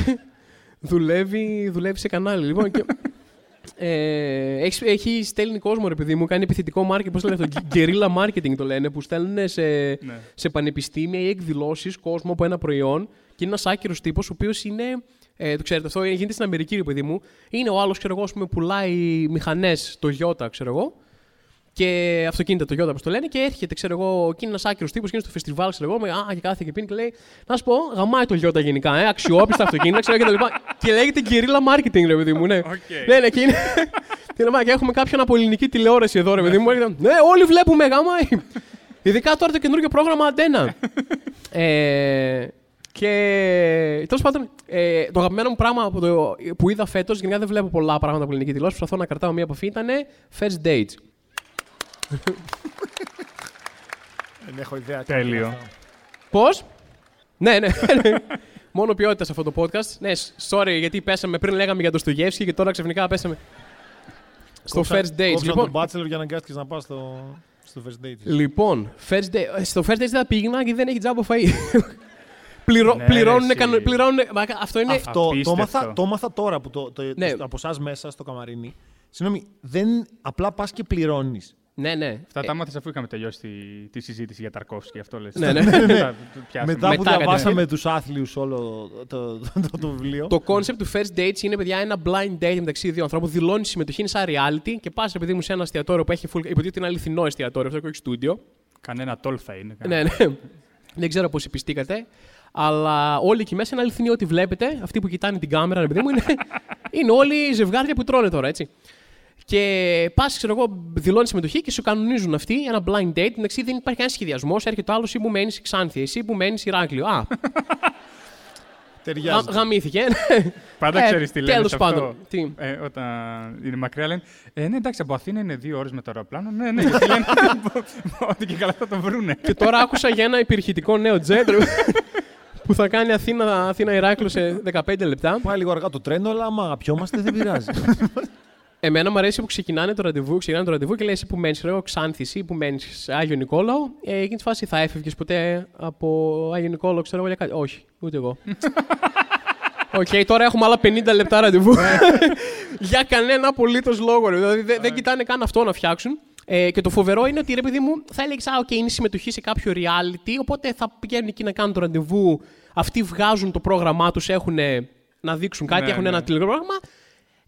δουλεύει, δουλεύει σε κανάλι. Λοιπόν, και, ε, έχει, έχει στέλνει κόσμο, ρε παιδί μου, κάνει επιθετικό marketing. Πώς λένε αυτό, guerrilla marketing το λένε, που στέλνουν σε, Ναι. σε πανεπιστήμια ή εκδηλώσεις κόσμο από ένα προϊόν και είναι ένας άκυρος τύπος, ο οποίος είναι. Ε, το ξέρετε, αυτό γίνεται στην Αμερική, ρε παιδί μου. Είναι ο άλλος, ξέρω εγώ, ας πούμε, πουλάει μηχανές, το Ιώτα, ξέρω εγώ. Και αυτοκίνητα, το Ιώτα, όπως το λένε, και έρχεται, ξέρω εγώ, και είναι ένας άκυρο τύπος και είναι στο φεστιβάλ, ξέρω εγώ, με, α, και κάθεται και πίνει και λέει: Να σου πω, γαμάει το Ιώτα γενικά, ε, αξιόπιστα αυτοκίνητα, ξέρω και τα λοιπά. και λέγεται guerrilla marketing, ρε παιδί μου, ναι. Ναι, ναι, και είναι. Και λέμε, και έχουμε κάποιον από ελληνική τηλεόραση εδώ, ρε παιδί μου. έρχεται, Ναι, όλοι βλέπουμε, γαμάει. Ειδικά τώρα το καινούργιο πρόγραμμα Αντένα. ε, και τέλος πάντων, ε, το αγαπημένο μου πράγμα που, το, που είδα φέτος, γενικά δεν βλέπω πολλά πράγματα από ελληνική τηλεόραση, προσπαθώ να κρατάω μία επαφή, ήταν first dates. Δεν έχω ιδέα. τι Τέλειο. είναι αυτό. Πώς; ναι, ναι. Μόνο ποιότητα σε αυτό το podcast. Ναι, sorry, γιατί πέσαμε πριν λέγαμε για το Στογεύσκι και τώρα ξαφνικά πέσαμε στο Κόψα- first dates. κόψαν Λοιπόν, τον Bachelor για να αναγκάστηκες να πας στο, στο first date. Λοιπόν, first day, ε, στο first day δεν πήγαινα γιατί δεν έχει τζάμπο φαΐ. Πληρώ, Ναι, πληρώνουν, ρε, κανο- εσύ. πληρώνουν, μα, αυτό είναι... Αυτό το Απίστευτο. μάθα, το μάθα τώρα που το, το, Ναι. το- από εσάς μέσα στο καμαρίνι. Συγγνώμη, δεν απλά πας και πληρώνεις. Ναι, ναι. Αυτά Ε, τα μάθες αφού είχαμε τελειώσει τη, τη συζήτηση για Ταρκόφσκι, αυτό λες. Ναι, ναι. Μετά το πιάσαμε. Μετά που Μετά διαβάσαμε τους άθλιους όλο το, το, το, το βιβλίο. Το concept του first dates είναι, παιδιά, ένα blind date μεταξύ δύο ανθρώπων. Δηλώνεις συμμετοχή, είναι σαν reality και πας, επειδή μου σε ένα εστιατόριο που έχει full. Υποτίθεται είναι αληθινό εστιατόριο, αυτό και όχι στούντιο. Κανένα τόλ θα είναι. Ναι, ναι. Δεν ξέρω πώς πιστήκατε. Αλλά όλοι εκεί μέσα είναι αληθινοί ό,τι βλέπετε. Αυτοί που κοιτάνε την κάμερα, ρε παιδί μου, είναι, είναι όλοι ζευγάρια που τρώνε τώρα, έτσι. Και πας, ξέρω εγώ, δηλώνεις συμμετοχή και σου κανονίζουν αυτοί ένα blind date. Εντάξει, δεν υπάρχει κανένα σχεδιασμός. Έρχεται ο άλλος ή που μένεις Ξάνθια, εσύ που μένεις Ηράκλειο. Α, γα, Ταιριάζει. γαμήθηκε. Πάντα Ε, ξέρεις τι λένε. τέλος σε αυτό. πάντων. Τι; Ε, όταν είναι μακριά λένε ε, Ναι, εντάξει, από Αθήνα είναι δύο ώρες με το αεροπλάνο. Ναι, ναι, γιατί λένε ότι και καλά θα το βρούνε. και τώρα άκουσα για ένα υπερηχητικό νέο τζετ ρε, που θα κάνει Αθήνα, Αθήνα Ηράκλειο σε 15 λεπτά. Πάει λίγο αργά το τρένο, αλλά άμα αγαπιόμαστε δεν πειράζει. Εμένα μου αρέσει που ξεκινάνε το ραντεβού, ξεκινάνε το ραντεβού και λέει εσύ που μένεις, ξέρω εγώ, Ξάνθης, εσύ που μένεις Άγιο Νικόλαο. Ε, εκείνη τη φάση θα έφευγες ποτέ από Άγιο Νικόλαο, ξέρω εγώ για κάτι. Όχι, ούτε εγώ. Οκ, τώρα έχουμε άλλα 50 λεπτά ραντεβού. για κανένα απολύτως λόγο. Ρε. Δηλαδή δεν, δεν κοιτάνε καν αυτό να φτιάξουν. Ε, και το φοβερό είναι ότι ρε παιδί μου θα έλεγες, Α, οκ, είναι συμμετοχή σε κάποιο reality. Οπότε θα πηγαίνουν εκεί να κάνουν το ραντεβού. Αυτοί βγάζουν το πρόγραμμά τους, έχουν να δείξουν κάτι, Ναι, έχουν ναι. ένα τηλεπρόγραμμα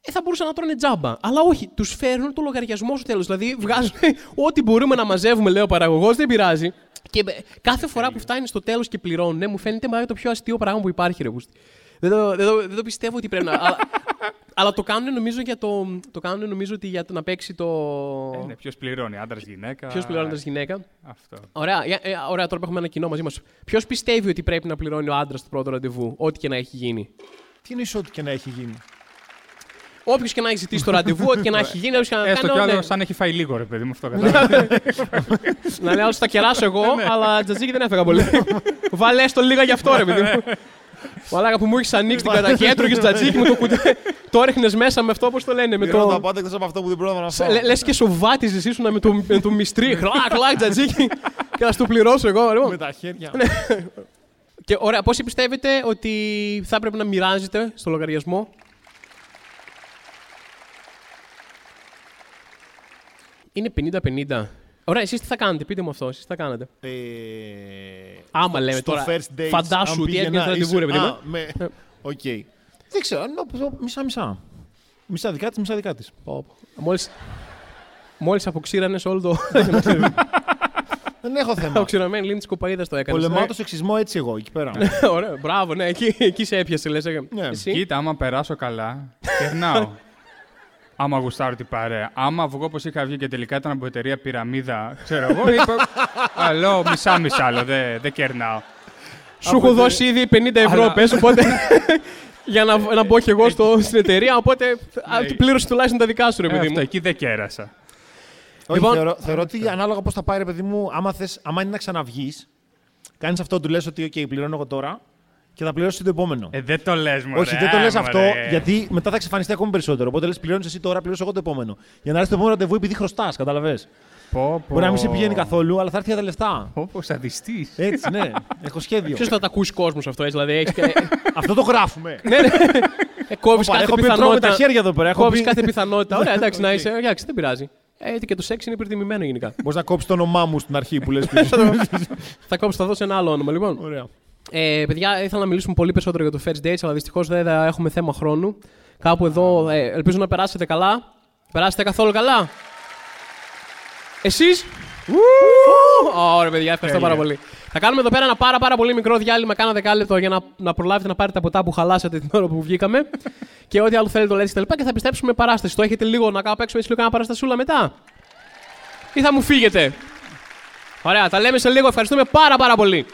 ε, θα μπορούσαν να τρώνε τζάμπα. Αλλά όχι, τους φέρνουν το λογαριασμό στο τέλος. Δηλαδή βγάζουν ό,τι μπορούμε να μαζεύουμε, λέει ο παραγωγός, δεν πειράζει. Και ε, κάθε φορά που φτάνει στο τέλος και πληρώνουν, ναι, μου φαίνεται μάλλον το πιο αστείο πράγμα που υπάρχει, ρε Γούστη. Δεν το, δεν, το, δεν το πιστεύω ότι πρέπει να. αλλά, αλλά το κάνουν νομίζω για το. Το κάνουν νομίζω ότι για το να παίξει το. Ε, ναι, Ποιος πληρώνει, άντρας γυναίκα. Ποιος πληρώνει άντρας γυναίκα. Αυτό. Ωραία, για- ε, ωραία, τώρα που έχουμε ένα κοινό μαζί μας. Ποιος πιστεύει ότι πρέπει να πληρώνει ο άντρας στο πρώτο ραντεβού, ό,τι και να έχει γίνει; Τι είναι ό,τι και να έχει γίνει; Όποιος και να έχει ζητήσει το ραντεβού, ό,τι και να έχει γίνει, όποιος και να Έστω κάνει, κι ναι. άλλο σαν έχει φάει λίγο, ρε παιδί μου, αυτό κατάλαβα. Να λέω, θα κεράσω εγώ, αλλά τζατζίκι δεν έφεγα πολύ. Βάλε έστω λίγα γι' αυτό, ρε παιδί μου. Μαλάκα που μου έχεις ανοίξει την καταρχή, έτρωγες τζατζίκι με το κουτί. Το έριχνες μέσα με αυτό, πώς το λένε. Με Πήρα τα το... πάντα εκτός από αυτό που δεν πρόλαβα να φάω. Λες και σοβάτιζες ήσουν με το, με το μυστρί. Χλακ, χλακ, τζατζίκι. και να σου το πληρώσω εγώ. λοιπόν. Με τα χέρια. Και ωραία, πόσοι πιστεύετε ότι θα έπρεπε να μοιράζετε στο λογαριασμό. Είναι 50-50. Ωραία, εσείς τι θα κάνετε, πείτε μου αυτό, εσείς τι θα κάνετε. Ε, Άμα στο- λέμε στο τώρα, first dates, φαντάσου αν ότι πήγαινα, έπαιρνες ραντεβού, είσαι- ρε παιδί μου. Α, με- Οκ. Δεν ξέρω, νο- μισά-μισά. Μισά δικά της, μισά δικά της. Μόλι μόλις αποξήρανες όλο το. Δεν έχω θέμα. Αποξηραμένη λίμνη της Κωπαΐδα το έκανες. Πολεμάω το σεξισμό έτσι εγώ εκεί πέρα. Ωραία, μπράβο, ναι, εκεί, εκεί σε έπιασε, λες. Ναι. Κοίτα, άμα περάσω καλά, περνάω. Άμα γουστάρω την παρέα. Άμα βγω όπως είχα βγει και τελικά ήταν από εταιρεία πυραμίδα, ξέρω εγώ, είπα. Αλλό, μισά-μισά άλλο, δεν δεν κερνάω. Σου έχω δώσει ήδη 50 ευρώ, Αλλά- πες, οπότε. για να, να μπω κι εγώ στο, στην εταιρεία, οπότε α, Ναι. πλήρωσε τουλάχιστον τα δικά σου, ρε Ε, παιδί αυτό, μου. εκεί δεν κέρασα. Όχι, Λοιπόν- θεωρώ, θεωρώ ότι ανάλογα πώς θα πάει, ρε παιδί μου, άμα, θες, άμα είναι να ξαναβγείς, κάνεις αυτό, του λες ότι OK, πληρώνω εγώ τώρα και θα πληρώσεις το επόμενο. Ε, δεν το λες, μου. Όχι, δεν το λες αυτό, γιατί μετά θα εξαφανιστεί ακόμη περισσότερο. Οπότε λες, πληρώνεις εσύ τώρα, πληρώσω εγώ το επόμενο. Για να έρθει το επόμενο ραντεβού επειδή χρωστάς, καταλαβέ. Πω, πω. Μπορεί να μην σε πηγαίνει καθόλου, αλλά θα έρθει για τα λεφτά. Όπω σαδιστή. Έτσι, ναι. Έχω σχέδιο. Ποιο θα τα ακούσει κόσμος αυτό, έτσι, δηλαδή. Έχεις, ε, αυτό το γράφουμε. ναι, ναι. Ε, κόβεις Όπα, κάθε έχω πει τρώμε τα πιθανότητα. χέρια εδώ πέρα. Έχω Κόβεις πει... κάθε πιθανότητα. Ωραία, εντάξει, να είσαι. Εντάξει, δεν πειράζει. Ε, γιατί και το σεξ είναι υπερτιμημένο γενικά. Μπορείς να κόψεις το όνομά μου στην αρχή που λες. θα κόψει, θα δώσω ένα άλλο όνομα, λοιπόν. Ωραία. Ε, παιδιά, ήθελα να μιλήσουμε πολύ περισσότερο για το first dates, αλλά δυστυχώς δεν θα έχουμε θέμα χρόνου. Κάπου εδώ, ε, ελπίζω να περάσετε καλά. Περάσετε καθόλου καλά. Εσείς; Ωραία, παιδιά, ευχαριστώ πάρα πολύ. Θα κάνουμε εδώ πέρα ένα πάρα, πάρα πολύ μικρό διάλειμμα, κάνα δεκάλεπτο για να, να προλάβετε να πάρετε τα ποτά που χαλάσατε την ώρα που βγήκαμε. και ό,τι άλλο θέλετε το λέτε κτλ. Και θα επιστρέψουμε με παράσταση. Το έχετε λίγο να κάνω παίξουμε έτσι λίγο κάνα παραστασούλα μετά; Ή θα μου φύγετε; Ωραία, τα λέμε σε λίγο. Ευχαριστούμε πάρα πάρα πολύ.